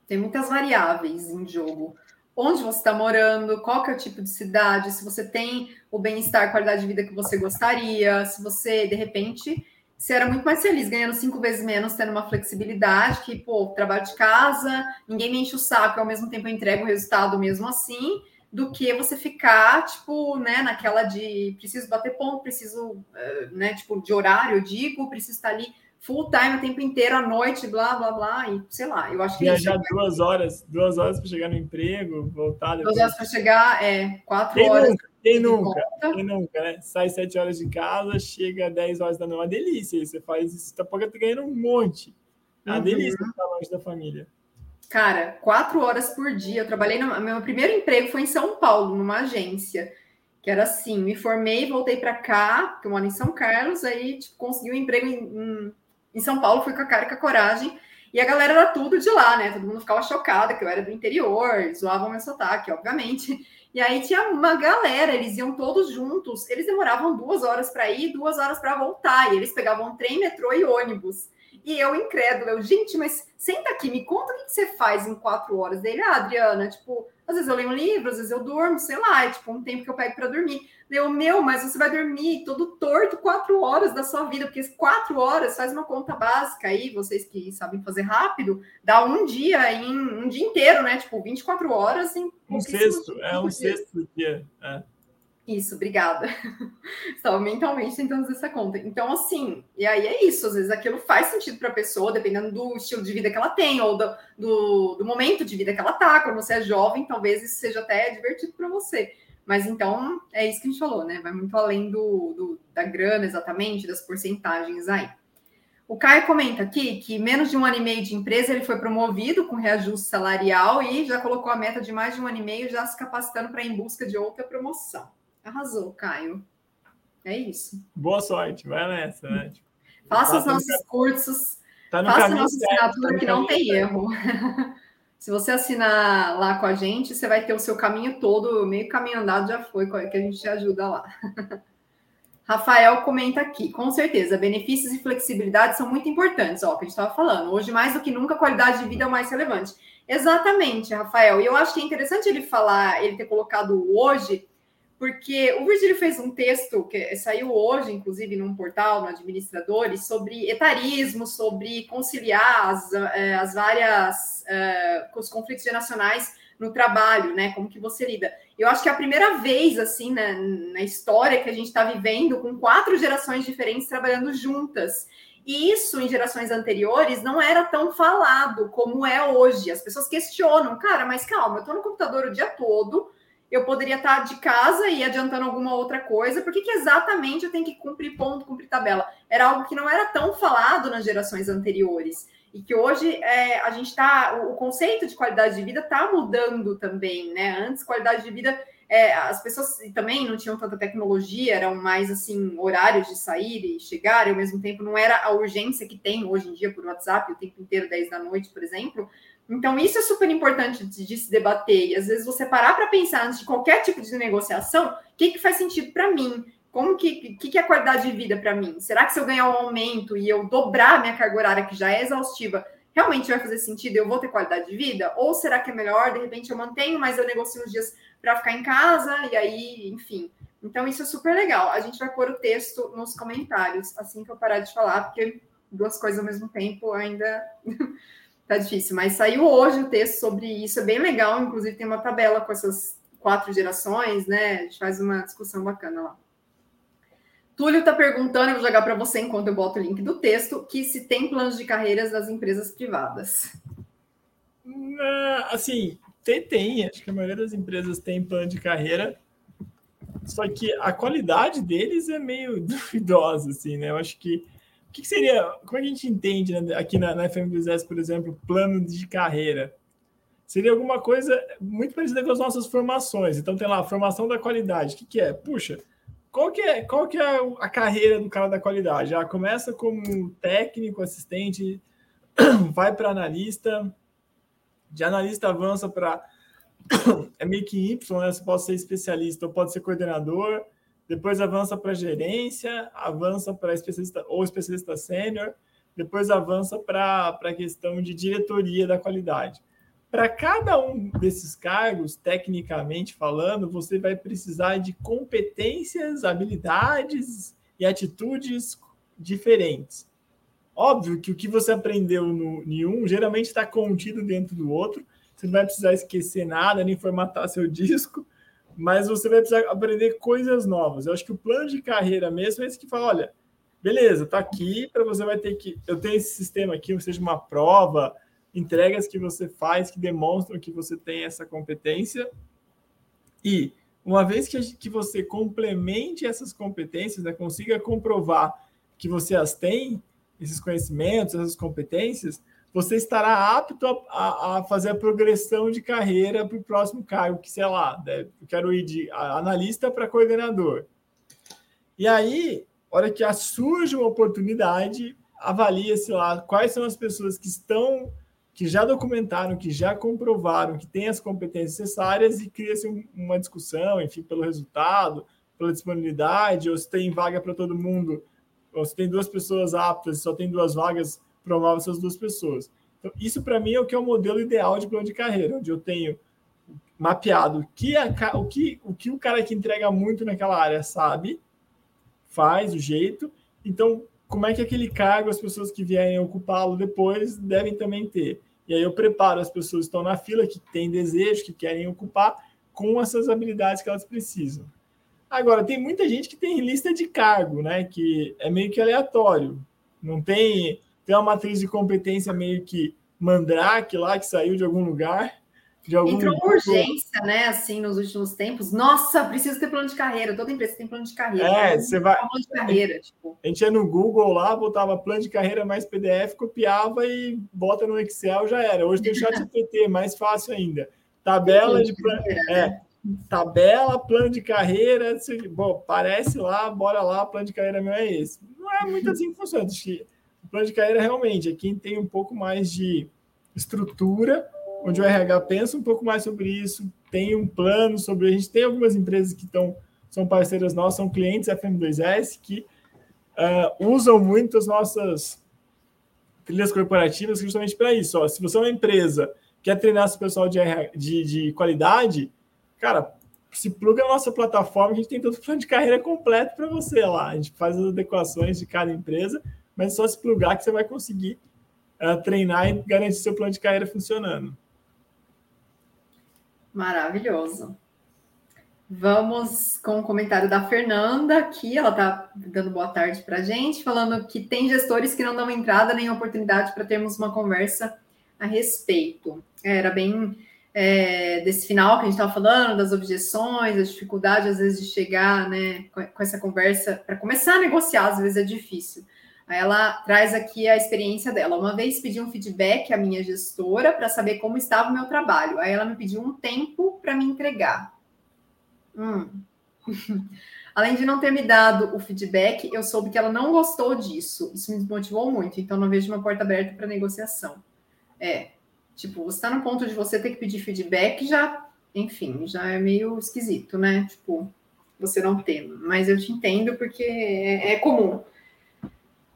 Tem muitas variáveis em jogo. Onde você está morando, qual que é o tipo de cidade, se você tem o bem-estar, qualidade de vida que você gostaria, se você, de repente, se era muito mais feliz ganhando cinco vezes menos, tendo uma flexibilidade, que, pô, trabalho de casa, ninguém me enche o saco, ao mesmo tempo eu entrego o resultado mesmo assim, do que você ficar, tipo, né, naquela de preciso bater ponto, preciso, eh, né, tipo, de horário, eu digo, preciso estar ali full time o tempo inteiro, à noite, blá, blá, blá, e sei lá, eu acho que... Viajar é duas horas, duas horas para chegar no emprego, voltar... Depois. Duas horas para chegar, é, quatro quem horas... Nunca, quem nunca, quem nunca, né? Sai sete horas de casa, chega dez horas da noite, uma delícia, você faz isso, tá ganhando um monte. É uma uhum. delícia estar longe da família. Cara, quatro horas por dia. Eu trabalhei no meu primeiro emprego foi em São Paulo, numa agência. Que era assim, me formei, voltei para cá, porque eu moro em São Carlos, aí tipo, consegui um emprego em, em, em, São Paulo, fui com a cara e com a coragem. E a galera era tudo de lá, né? Todo mundo ficava chocada que eu era do interior, zoavam meu sotaque, obviamente. E aí tinha uma galera, eles iam todos juntos. Eles demoravam duas horas para ir, duas horas para voltar. E eles pegavam trem, metrô e ônibus. E eu, incrédula, eu, gente, mas senta aqui, me conta o que você faz em quatro horas. Dele, ah, Adriana, tipo, às vezes eu leio um livro, às vezes eu durmo, sei lá, é tipo um tempo que eu pego para dormir. Deu, meu, mas você vai dormir todo torto quatro horas da sua vida, porque quatro horas faz uma conta básica aí, vocês que sabem fazer rápido, dá um dia em um dia inteiro, né? Tipo, 24 horas em um sexto, é um sexto dia. É. Isso, obrigada. [laughs] Estava mentalmente tentando fazer essa conta. Então, assim, e aí é isso. Às vezes aquilo faz sentido para a pessoa, dependendo do estilo de vida que ela tem, ou do, do, do, momento de vida que ela tá. Quando você é jovem, talvez isso seja até divertido para você. Mas então, é isso que a gente falou, né? Vai muito além do, do, da grana, exatamente, das porcentagens aí. O Caio comenta aqui que menos de um ano e meio de empresa ele foi promovido com reajuste salarial e já colocou a meta de mais de um ano e meio, já se capacitando para ir em busca de outra promoção. Arrasou, Caio. É isso. Boa sorte, vai nessa, né? Tipo, faça os nossos cursos, tá faça a nossa assinatura tá que não tem erro. [laughs] Se você assinar lá com a gente, você vai ter o seu caminho todo, meio caminho andado já foi, que a gente te ajuda lá. [laughs] Rafael comenta aqui, com certeza, benefícios e flexibilidade são muito importantes, ó, que a gente estava falando. Hoje, mais do que nunca, a qualidade de vida é o mais relevante. Exatamente, Rafael. E eu acho que é interessante ele falar, ele ter colocado hoje, porque o Virgílio fez um texto que saiu hoje, inclusive, num portal, no Administradores, sobre etarismo, sobre conciliar as, eh, as várias uh, os conflitos geracionais no trabalho, né? Como que você lida? Eu acho que é a primeira vez, assim, na, na história que a gente está vivendo com quatro gerações diferentes trabalhando juntas. E isso, em gerações anteriores, não era tão falado como é hoje. As pessoas questionam, cara, mas calma, eu estou no computador o dia todo eu poderia estar de casa e adiantando alguma outra coisa, por que, que exatamente eu tenho que cumprir ponto, cumprir tabela? Era algo que não era tão falado nas gerações anteriores. E que hoje é, a gente está. O, o, conceito de qualidade de vida está mudando também, né? Antes, qualidade de vida, é, as pessoas também não tinham tanta tecnologia, eram mais assim, horários de sair e chegar, e ao mesmo tempo não era a urgência que tem hoje em dia por WhatsApp, o tempo inteiro, 10 da noite, por exemplo então, isso é super importante de, de se debater. E às vezes você parar para pensar antes de qualquer tipo de negociação, o que, que faz sentido para mim? Como que, que, que é qualidade de vida para mim? Será que se eu ganhar um aumento e eu dobrar minha carga horária, que já é exaustiva, realmente vai fazer sentido? Eu vou ter qualidade de vida? Ou será que é melhor, de repente, eu mantenho, mas eu negocio uns dias para ficar em casa e aí, enfim. Então, isso é super legal. A gente vai pôr o texto nos comentários assim que eu parar de falar, porque duas coisas ao mesmo tempo ainda Tá difícil, mas saiu hoje o texto sobre isso, é bem legal, inclusive tem uma tabela com essas quatro gerações, né? A gente faz uma discussão bacana lá. Túlio está perguntando, eu vou jogar para você enquanto eu boto o link do texto, que se tem planos de carreiras das empresas privadas. Assim, tem, tem, acho que a maioria das empresas tem plano de carreira, só que a qualidade deles é meio [laughs] duvidosa, assim, né? Eu acho que o que, seria, como é que a gente entende né, aqui na, na FM do por exemplo, plano de carreira? Seria alguma coisa muito parecida com as nossas formações. Então tem lá formação da qualidade. O que, que é? Puxa, qual que é, qual que é a carreira do cara da qualidade? Já começa como técnico, assistente, [coughs] vai para analista, de analista avança para [coughs] é meio que Y, né? Você pode ser especialista ou pode ser coordenador, depois avança para gerência, avança para especialista ou especialista sênior, depois avança para a questão de diretoria da qualidade. Para cada um desses cargos, tecnicamente falando, você vai precisar de competências, habilidades e atitudes diferentes. Óbvio que o que você aprendeu no, em um geralmente está contido dentro do outro. Você não vai precisar esquecer nada, nem formatar seu [laughs] disco mas você vai precisar aprender coisas novas. Eu acho que o plano de carreira mesmo é esse que fala, olha, beleza, tá aqui, para você vai ter que. Eu tenho esse sistema aqui, ou seja, uma prova, entregas que você faz que demonstram que você tem essa competência. E uma vez que, que você complemente essas competências, né, consiga comprovar que você as tem, esses conhecimentos, essas competências, você estará apto a, a, a fazer a progressão de carreira para o próximo cargo, que sei lá, né, eu quero ir de analista para coordenador. E aí, hora que surge uma oportunidade, avalia-se lá quais são as pessoas que estão, que já documentaram, que já comprovaram, que têm as competências necessárias e cria-se uma discussão, enfim, pelo resultado, pela disponibilidade, ou se tem vaga para todo mundo, ou se tem duas pessoas aptas e só tem duas vagas promove essas duas pessoas. Então, isso para mim é o que é o modelo ideal de plano de carreira, onde eu tenho mapeado o que, a, o, que, o que o cara que entrega muito naquela área sabe, faz o jeito. Então, como é que aquele cargo, as pessoas que vierem ocupá-lo depois devem também ter. E aí eu preparo as pessoas que estão na fila, que têm desejo, que querem ocupar, com essas habilidades que elas precisam. Agora, tem muita gente que tem lista de cargo, né? Que é meio que aleatório. Não tem tem uma matriz de competência meio que mandrake lá, que saiu de algum lugar. De algum Entrou uma urgência, né? Assim, nos últimos tempos. Nossa, preciso ter plano de carreira. Toda empresa tem plano de carreira. É, você vai. Plano de carreira, tipo. A gente ia no Google lá, botava plano de carreira mais PDF, copiava e bota no Excel, já era. Hoje tem o chat GPT, mais fácil ainda. Tabela de plano. É, né? tabela, plano de carreira. Bom, parece lá, bora lá, plano de carreira meu é esse. Não é muito assim que funciona. O plano de carreira realmente é quem tem um pouco mais de estrutura, onde o RH pensa um pouco mais sobre isso, tem um plano sobre. A gente tem algumas empresas que estão, são parceiras nossas, são clientes FM2S, que uh, usam muito as nossas trilhas corporativas justamente para isso. Ó, se você é uma empresa que quer treinar esse pessoal de, de, de qualidade, cara, se pluga na nossa plataforma, a gente tem todo o plano de carreira completo para você lá. A gente faz as adequações de cada empresa mas é só se plugar que você vai conseguir uh, treinar e garantir seu plano de carreira funcionando. Maravilhoso. Vamos com o comentário da Fernanda aqui, ela está dando boa tarde para a gente, falando que tem gestores que não dão entrada nem oportunidade para termos uma conversa a respeito. Era bem é, desse final que a gente estava falando, das objeções, a dificuldade às vezes de chegar né, com essa conversa, para começar a negociar, às vezes é difícil. Ela traz aqui a experiência dela. Uma vez pedi um feedback à minha gestora para saber como estava o meu trabalho. Aí ela me pediu um tempo para me entregar. Hum. [laughs] Além de não ter me dado o feedback, eu soube que ela não gostou disso. Isso me desmotivou muito. Então não vejo uma porta aberta para negociação. É, tipo, você está no ponto de você ter que pedir feedback, já, enfim, já é meio esquisito, né? Tipo, você não ter. Mas eu te entendo porque é, é comum.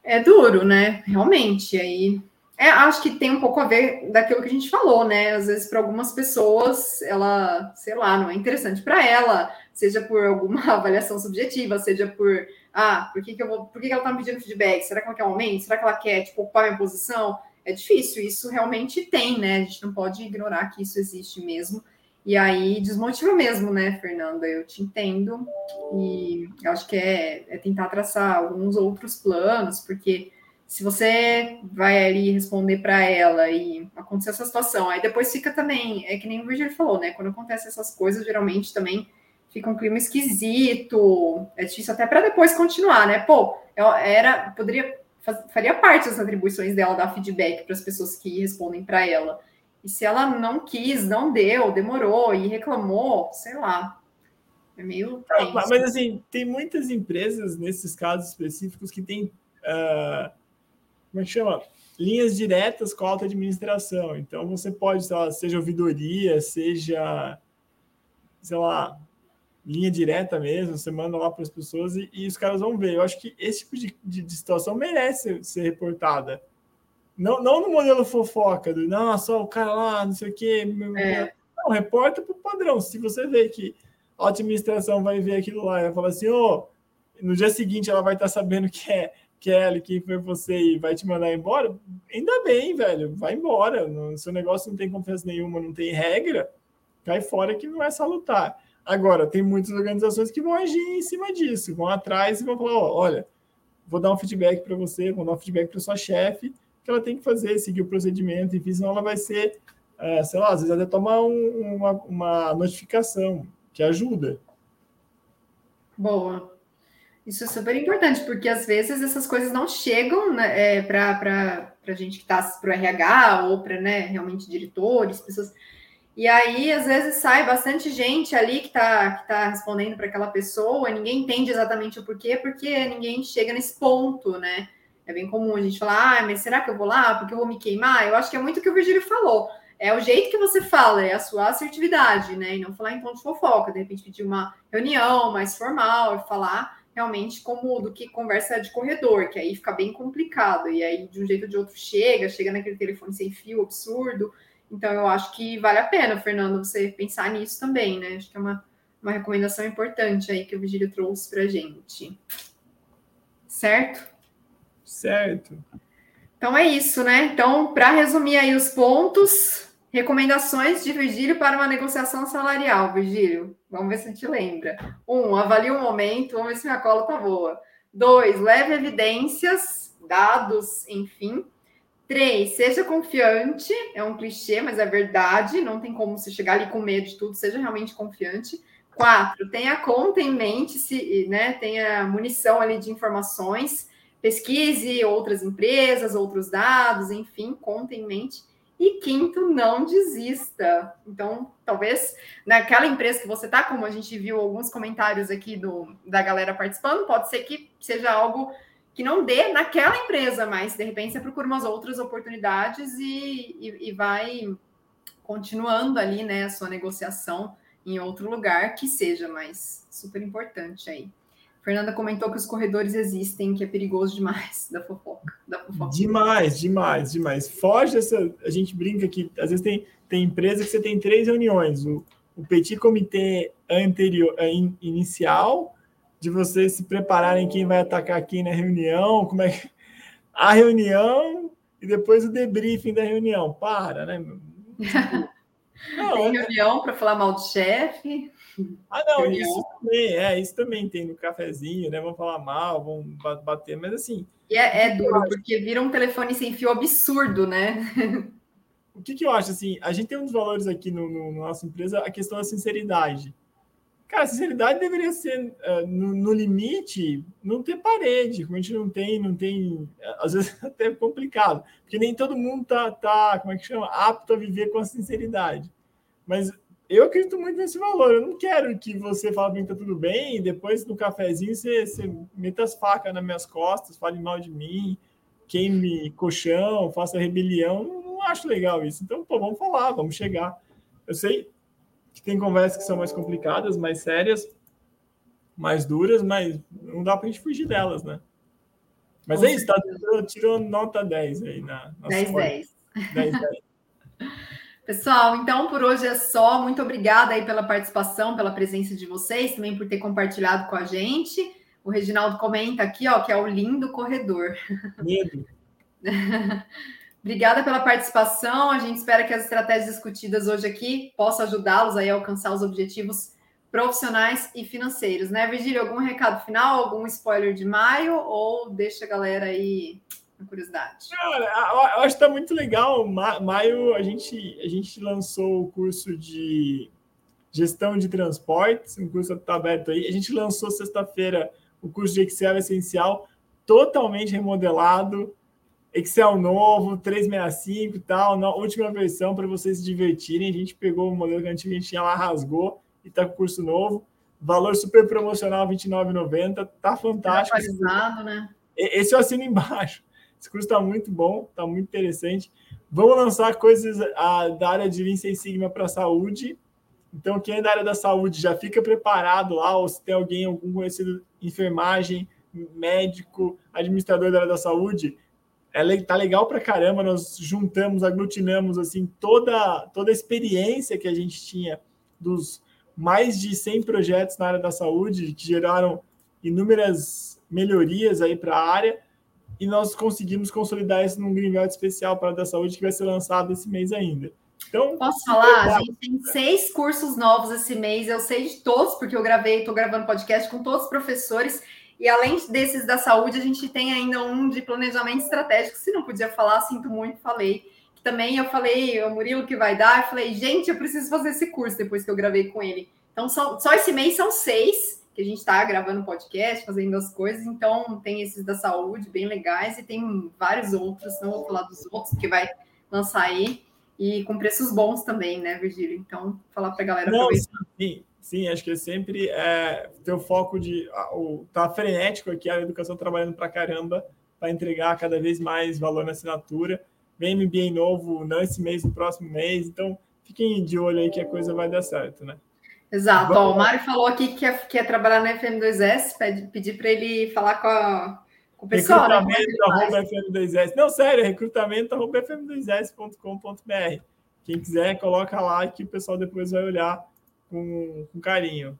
É duro, né? Realmente. Aí é, acho que tem um pouco a ver daquilo que a gente falou, né? Às vezes, para algumas pessoas, ela, sei lá, não é interessante para ela, seja por alguma [laughs] avaliação subjetiva, seja por, ah, por que, que eu vou, por que, que ela tá me pedindo feedback? Será que ela quer um aumento? Será que ela quer, tipo, ocupar minha posição? É difícil, isso realmente tem, né? A gente não pode ignorar que isso existe mesmo. E aí desmotiva mesmo, né, Fernanda? Eu te entendo. E acho que é, é, tentar traçar alguns outros planos, porque se você vai ali responder para ela e acontecer essa situação, aí depois fica também, é que nem o Virgil falou, né? Quando acontece essas coisas, geralmente também fica um clima esquisito, é difícil até para depois continuar, né? Pô, era, poderia, faria parte das atribuições dela dar feedback para as pessoas que respondem para ela. E se ela não quis, não deu, demorou e reclamou, sei lá. É meio. Tenso. Mas, assim, tem muitas empresas nesses casos específicos que têm. Uh, como é que chama? Linhas diretas com a alta administração. Então você pode, sei lá, seja ouvidoria, seja, sei lá, linha direta mesmo, você manda lá para as pessoas e, e, os caras vão ver. Eu acho que esse tipo de, de, de situação merece ser reportada não, não no modelo fofoca, do não, só o cara lá, não sei o quê. É. Não, reporta para o padrão. Se você vê que a administração vai ver aquilo lá e vai falar assim, ô, oh, no dia seguinte ela vai estar tá sabendo que é Kelly, quem foi você e vai te mandar embora, ainda bem, velho, vai embora. No seu negócio não tem confiança nenhuma, não tem regra, cai fora que não é salutar. Agora, tem muitas organizações que vão agir em cima disso, vão atrás e vão falar: ó, olha, vou dar um feedback para você, vou dar um feedback para sua chefe, que ela tem que fazer, seguir o procedimento, enfim, senão ela vai ser, é, sei lá, às vezes até tomar um, uma, uma notificação que ajuda. Boa. Isso é super importante, porque às vezes essas coisas não chegam né, é, para a gente que está para o RH ou para né, realmente diretores, pessoas. E aí, às vezes, sai bastante gente ali que está que tá respondendo para aquela pessoa, ninguém entende exatamente o porquê, porque ninguém chega nesse ponto, né? É bem comum a gente falar, ah, mas será que eu vou lá? Porque eu vou me queimar? Eu acho que é muito o que o Virgílio falou. É o jeito que você fala, é a sua assertividade, né? E não falar em tom de fofoca, de repente pedir uma reunião mais formal e falar realmente como do que conversa de corredor, que aí fica bem complicado. E aí, de um jeito ou de outro, chega, chega naquele telefone sem fio absurdo. Então, eu acho que vale a pena, Fernando, você pensar nisso também, né? Acho que é uma, uma recomendação importante aí que o Vigílio trouxe para gente. Certo? Certo. Então é isso, né? Então, para resumir aí os pontos, recomendações de Virgílio para uma negociação salarial, Virgílio. Vamos ver se a gente lembra. Um, avalie o momento, vamos ver se minha cola tá boa. Dois, leve evidências, dados, enfim. Três, seja confiante. É um clichê, mas é verdade. Não tem como você chegar ali com medo de tudo. Seja realmente confiante. Quatro, tenha conta em mente, se, né, tenha munição ali de informações. Pesquise outras empresas, outros dados, enfim, conta em mente. E quinto, não desista. Então, talvez naquela empresa que você está, como a gente viu alguns comentários aqui do, da galera participando, pode ser que seja algo que não dê naquela empresa, mas de repente você procura umas outras oportunidades e, e, e vai continuando ali, né, a sua negociação em outro lugar que seja mais super importante aí. Fernanda comentou que os corredores existem, que é perigoso demais [laughs] da fofoca. Da fofoca. Demais, demais, demais. Foge essa. A gente brinca que às vezes tem, tem empresa que você tem três reuniões. O, o petit comitê anterior, é, inicial, de vocês se prepararem quem vai atacar quem na reunião, como é que. A reunião e depois o debriefing da reunião. Para, né? [laughs] Não, tem reunião para falar mal do chefe. Ah, não, isso também, é, isso também tem no cafezinho, né? Vão falar mal, vão bater, mas assim. E é, é duro, porque vira um telefone sem fio absurdo, né? [laughs] o que, que eu acho assim? A gente tem um dos valores aqui no, no, na nossa empresa, a questão da sinceridade. Cara, a sinceridade deveria ser uh, no, no, limite, não ter parede, como a gente não tem, não tem, às vezes [laughs] até é complicado, porque nem todo mundo tá, tá, como é que chama, apto a viver com a sinceridade. Mas eu acredito muito nesse valor. Eu não quero que você fale que tá tudo bem e depois no cafezinho você, você meta as facas nas minhas costas, fale mal de mim, queime colchão, faça rebelião. Não, não acho legal isso. Então, pô, vamos falar, vamos chegar. Eu sei, que tem conversas que são mais complicadas, mais sérias, mais duras, mas não dá para a gente fugir delas, né? Mas Com é isso, tá, tirou nota 10 aí na, na 10, 10. 10, 10. Pessoal, então por hoje é só. Muito obrigada aí pela participação, pela presença de vocês, também por ter compartilhado com a gente. O Reginaldo comenta aqui, ó, que é o lindo corredor. [laughs] Obrigada pela participação. A gente espera que as estratégias discutidas hoje aqui possam ajudá-los a alcançar os objetivos profissionais e financeiros, né, Virgílio? Algum recado final, algum spoiler de maio ou deixa a galera aí curiosidade? Cara, eu acho que está muito legal. Maio a gente, a gente lançou o curso de gestão de transportes, um curso que está aberto aí. A gente lançou sexta-feira o curso de Excel essencial, totalmente remodelado Excel novo, 365 e tal, na última versão para vocês se divertirem. A gente pegou o modelo que a gente tinha lá, rasgou e está com curso novo. Valor super promocional, R$ 29,90. Tá fantástico. Atualizado, né? Esse eu assino embaixo. Esse curso está muito bom, está muito interessante. Vamos lançar coisas a, da área de Lean Six Sigma para a saúde. Então, quem é da área da saúde já fica preparado lá, ou se tem alguém, algum conhecido, enfermagem, médico, administrador da área da saúde, é, tá legal para caramba. Nós juntamos, aglutinamos assim toda toda a experiência que a gente tinha dos mais de 100 projetos na área da saúde que geraram inúmeras melhorias aí para a área e nós conseguimos consolidar isso num gringote especial para a da saúde que vai ser lançado esse mês ainda. Então, Posso falar? A gente tem seis cursos novos esse mês. Eu sei de todos, porque eu gravei, estou gravando podcast com todos os professores. E além desses da saúde, a gente tem ainda um de planejamento estratégico. Se não podia falar, sinto muito, falei. Que também eu falei, o Murilo que vai dar, eu falei, gente, eu preciso fazer esse curso depois que eu gravei com ele. Então, só, só esse mês são seis que a gente está gravando podcast, fazendo as coisas. Então, tem esses da saúde bem legais e tem vários outros. Não vou falar dos outros, que vai lançar aí e com preços bons também, né, Virgílio? Então, falar para a galera Não, sim, sim, acho que é sempre é, ter o foco de o, tá frenético aqui, a educação trabalhando para caramba para entregar cada vez mais valor na assinatura. Vem MBA novo, não esse mês, no próximo mês, então fiquem de olho aí que a coisa vai dar certo, né? Exato. Ó, o Mário falou aqui que quer, quer trabalhar na FM2S, pede, pedir para ele falar com a, o pessoal, né? recrutamento né? FM2S. Não, sério, recrutamento fm2s.com.br. Quem quiser, coloca lá que o pessoal depois vai olhar com, com carinho.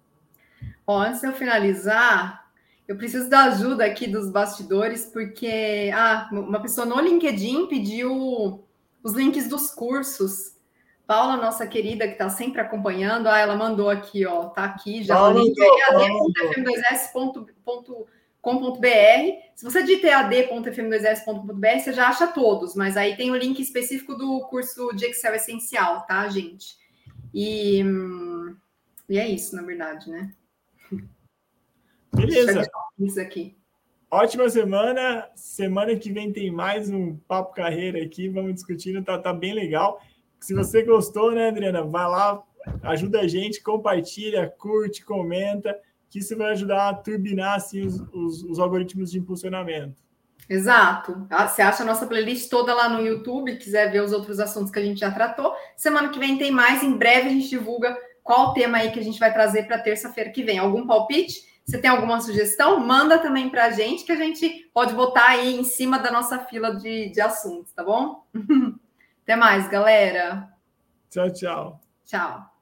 Ó, antes de eu finalizar, eu preciso da ajuda aqui dos bastidores, porque ah, uma pessoa no LinkedIn pediu os links dos cursos. Paula, nossa querida, que está sempre acompanhando, ah, ela mandou aqui, ó, tá aqui já Paula, o link, ead.fm2s.com.br com.br. Se você digitar ad.fm2s.com.br, você já acha todos, mas aí tem o link específico do curso de Excel essencial, tá, gente? E, e é isso, na verdade, né? Beleza. Isso aqui. Ótima semana. Semana que vem tem mais um Papo Carreira aqui. Vamos discutindo, tá, tá bem legal. Se você gostou, né, Adriana? Vai lá, ajuda a gente, compartilha, curte, comenta que isso vai ajudar a turbinar assim, os, os, os algoritmos de impulsionamento. Exato. Ah, você acha a nossa playlist toda lá no YouTube, quiser ver os outros assuntos que a gente já tratou. Semana que vem tem mais, em breve a gente divulga qual o tema aí que a gente vai trazer para terça-feira que vem. Algum palpite? Você tem alguma sugestão? Manda também para a gente, que a gente pode botar aí em cima da nossa fila de, de assuntos, tá bom? [laughs] Até mais, galera. Tchau, tchau. Tchau.